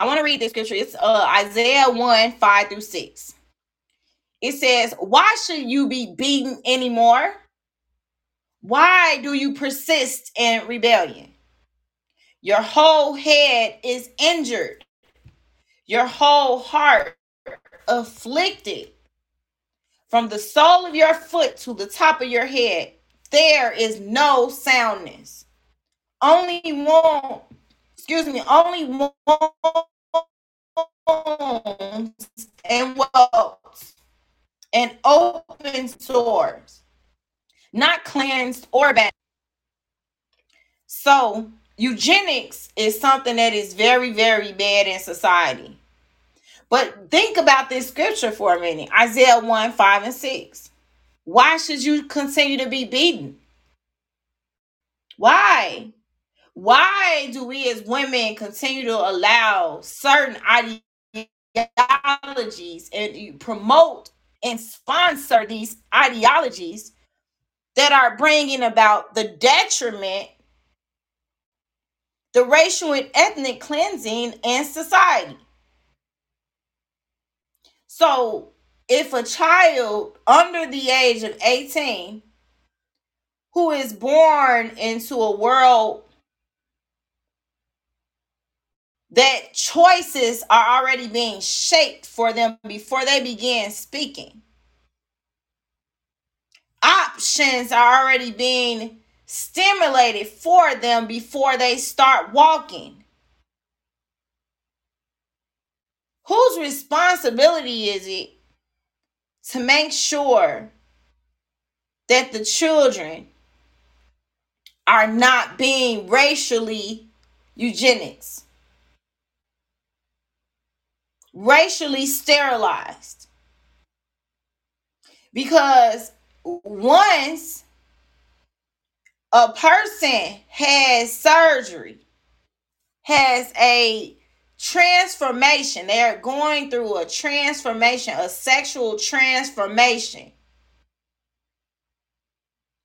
I want to read this scripture. It's uh, Isaiah 1 5 through 6. It says, Why should you be beaten anymore? Why do you persist in rebellion? Your whole head is injured, your whole heart afflicted. From the sole of your foot to the top of your head, there is no soundness. Only one, excuse me, only wounds and welts and open sores, not cleansed or bad. So, eugenics is something that is very, very bad in society. But think about this scripture for a minute Isaiah 1 5 and 6. Why should you continue to be beaten? Why? Why do we as women continue to allow certain ideologies and promote and sponsor these ideologies that are bringing about the detriment, the racial and ethnic cleansing in society? So, if a child under the age of 18 who is born into a world that choices are already being shaped for them before they begin speaking. Options are already being stimulated for them before they start walking. Whose responsibility is it to make sure that the children are not being racially eugenics? Racially sterilized. Because once a person has surgery, has a transformation, they're going through a transformation, a sexual transformation.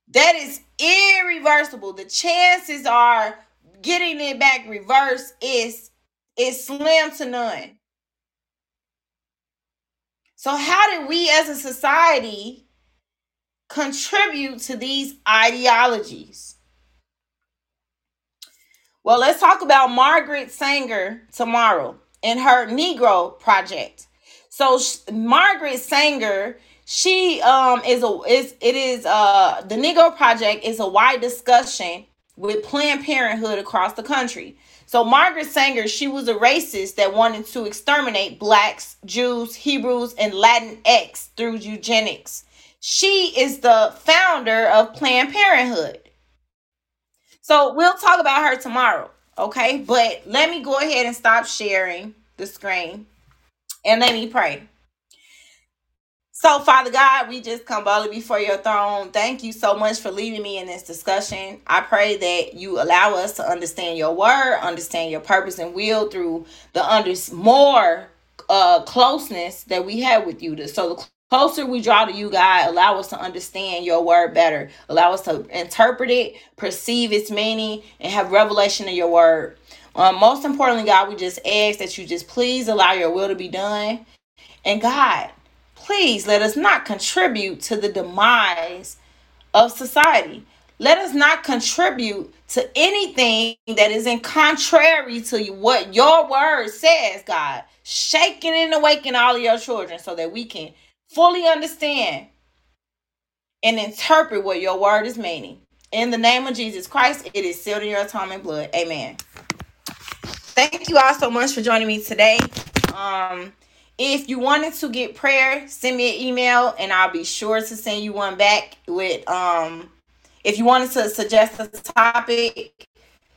That is irreversible. The chances are getting it back reversed is is slim to none. So, how did we as a society contribute to these ideologies? Well, let's talk about Margaret Sanger tomorrow in her Negro project. So, Margaret Sanger, she um is a is it is uh the Negro project is a wide discussion with Planned Parenthood across the country. So Margaret Sanger, she was a racist that wanted to exterminate blacks, Jews, Hebrews, and Latinx through eugenics. She is the founder of Planned Parenthood. So we'll talk about her tomorrow, okay? But let me go ahead and stop sharing the screen and let me pray. So, Father God, we just come boldly before your throne. Thank you so much for leading me in this discussion. I pray that you allow us to understand your word, understand your purpose and will through the under more uh closeness that we have with you. So the closer we draw to you, God, allow us to understand your word better. Allow us to interpret it, perceive its meaning, and have revelation of your word. Um, most importantly, God, we just ask that you just please allow your will to be done. And God, please let us not contribute to the demise of society. Let us not contribute to anything that is in contrary to what your word says, God. Shaking and awaken all of your children so that we can fully understand and interpret what your word is meaning. In the name of Jesus Christ, it is sealed in your atonement blood. Amen. thank you all so much for joining me today. Um, if you wanted to get prayer, send me an email and I'll be sure to send you one back with um if you wanted to suggest a topic,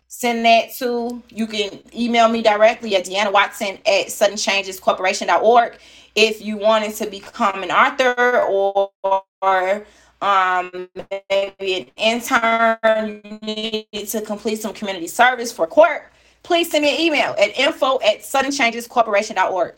send that to you can email me directly at Deanna Watson at suddenchangescorporation.org. If you wanted to become an author or, um maybe an intern, you need to complete some community service for court, please send me an email at info at suddenchangescorporation.org.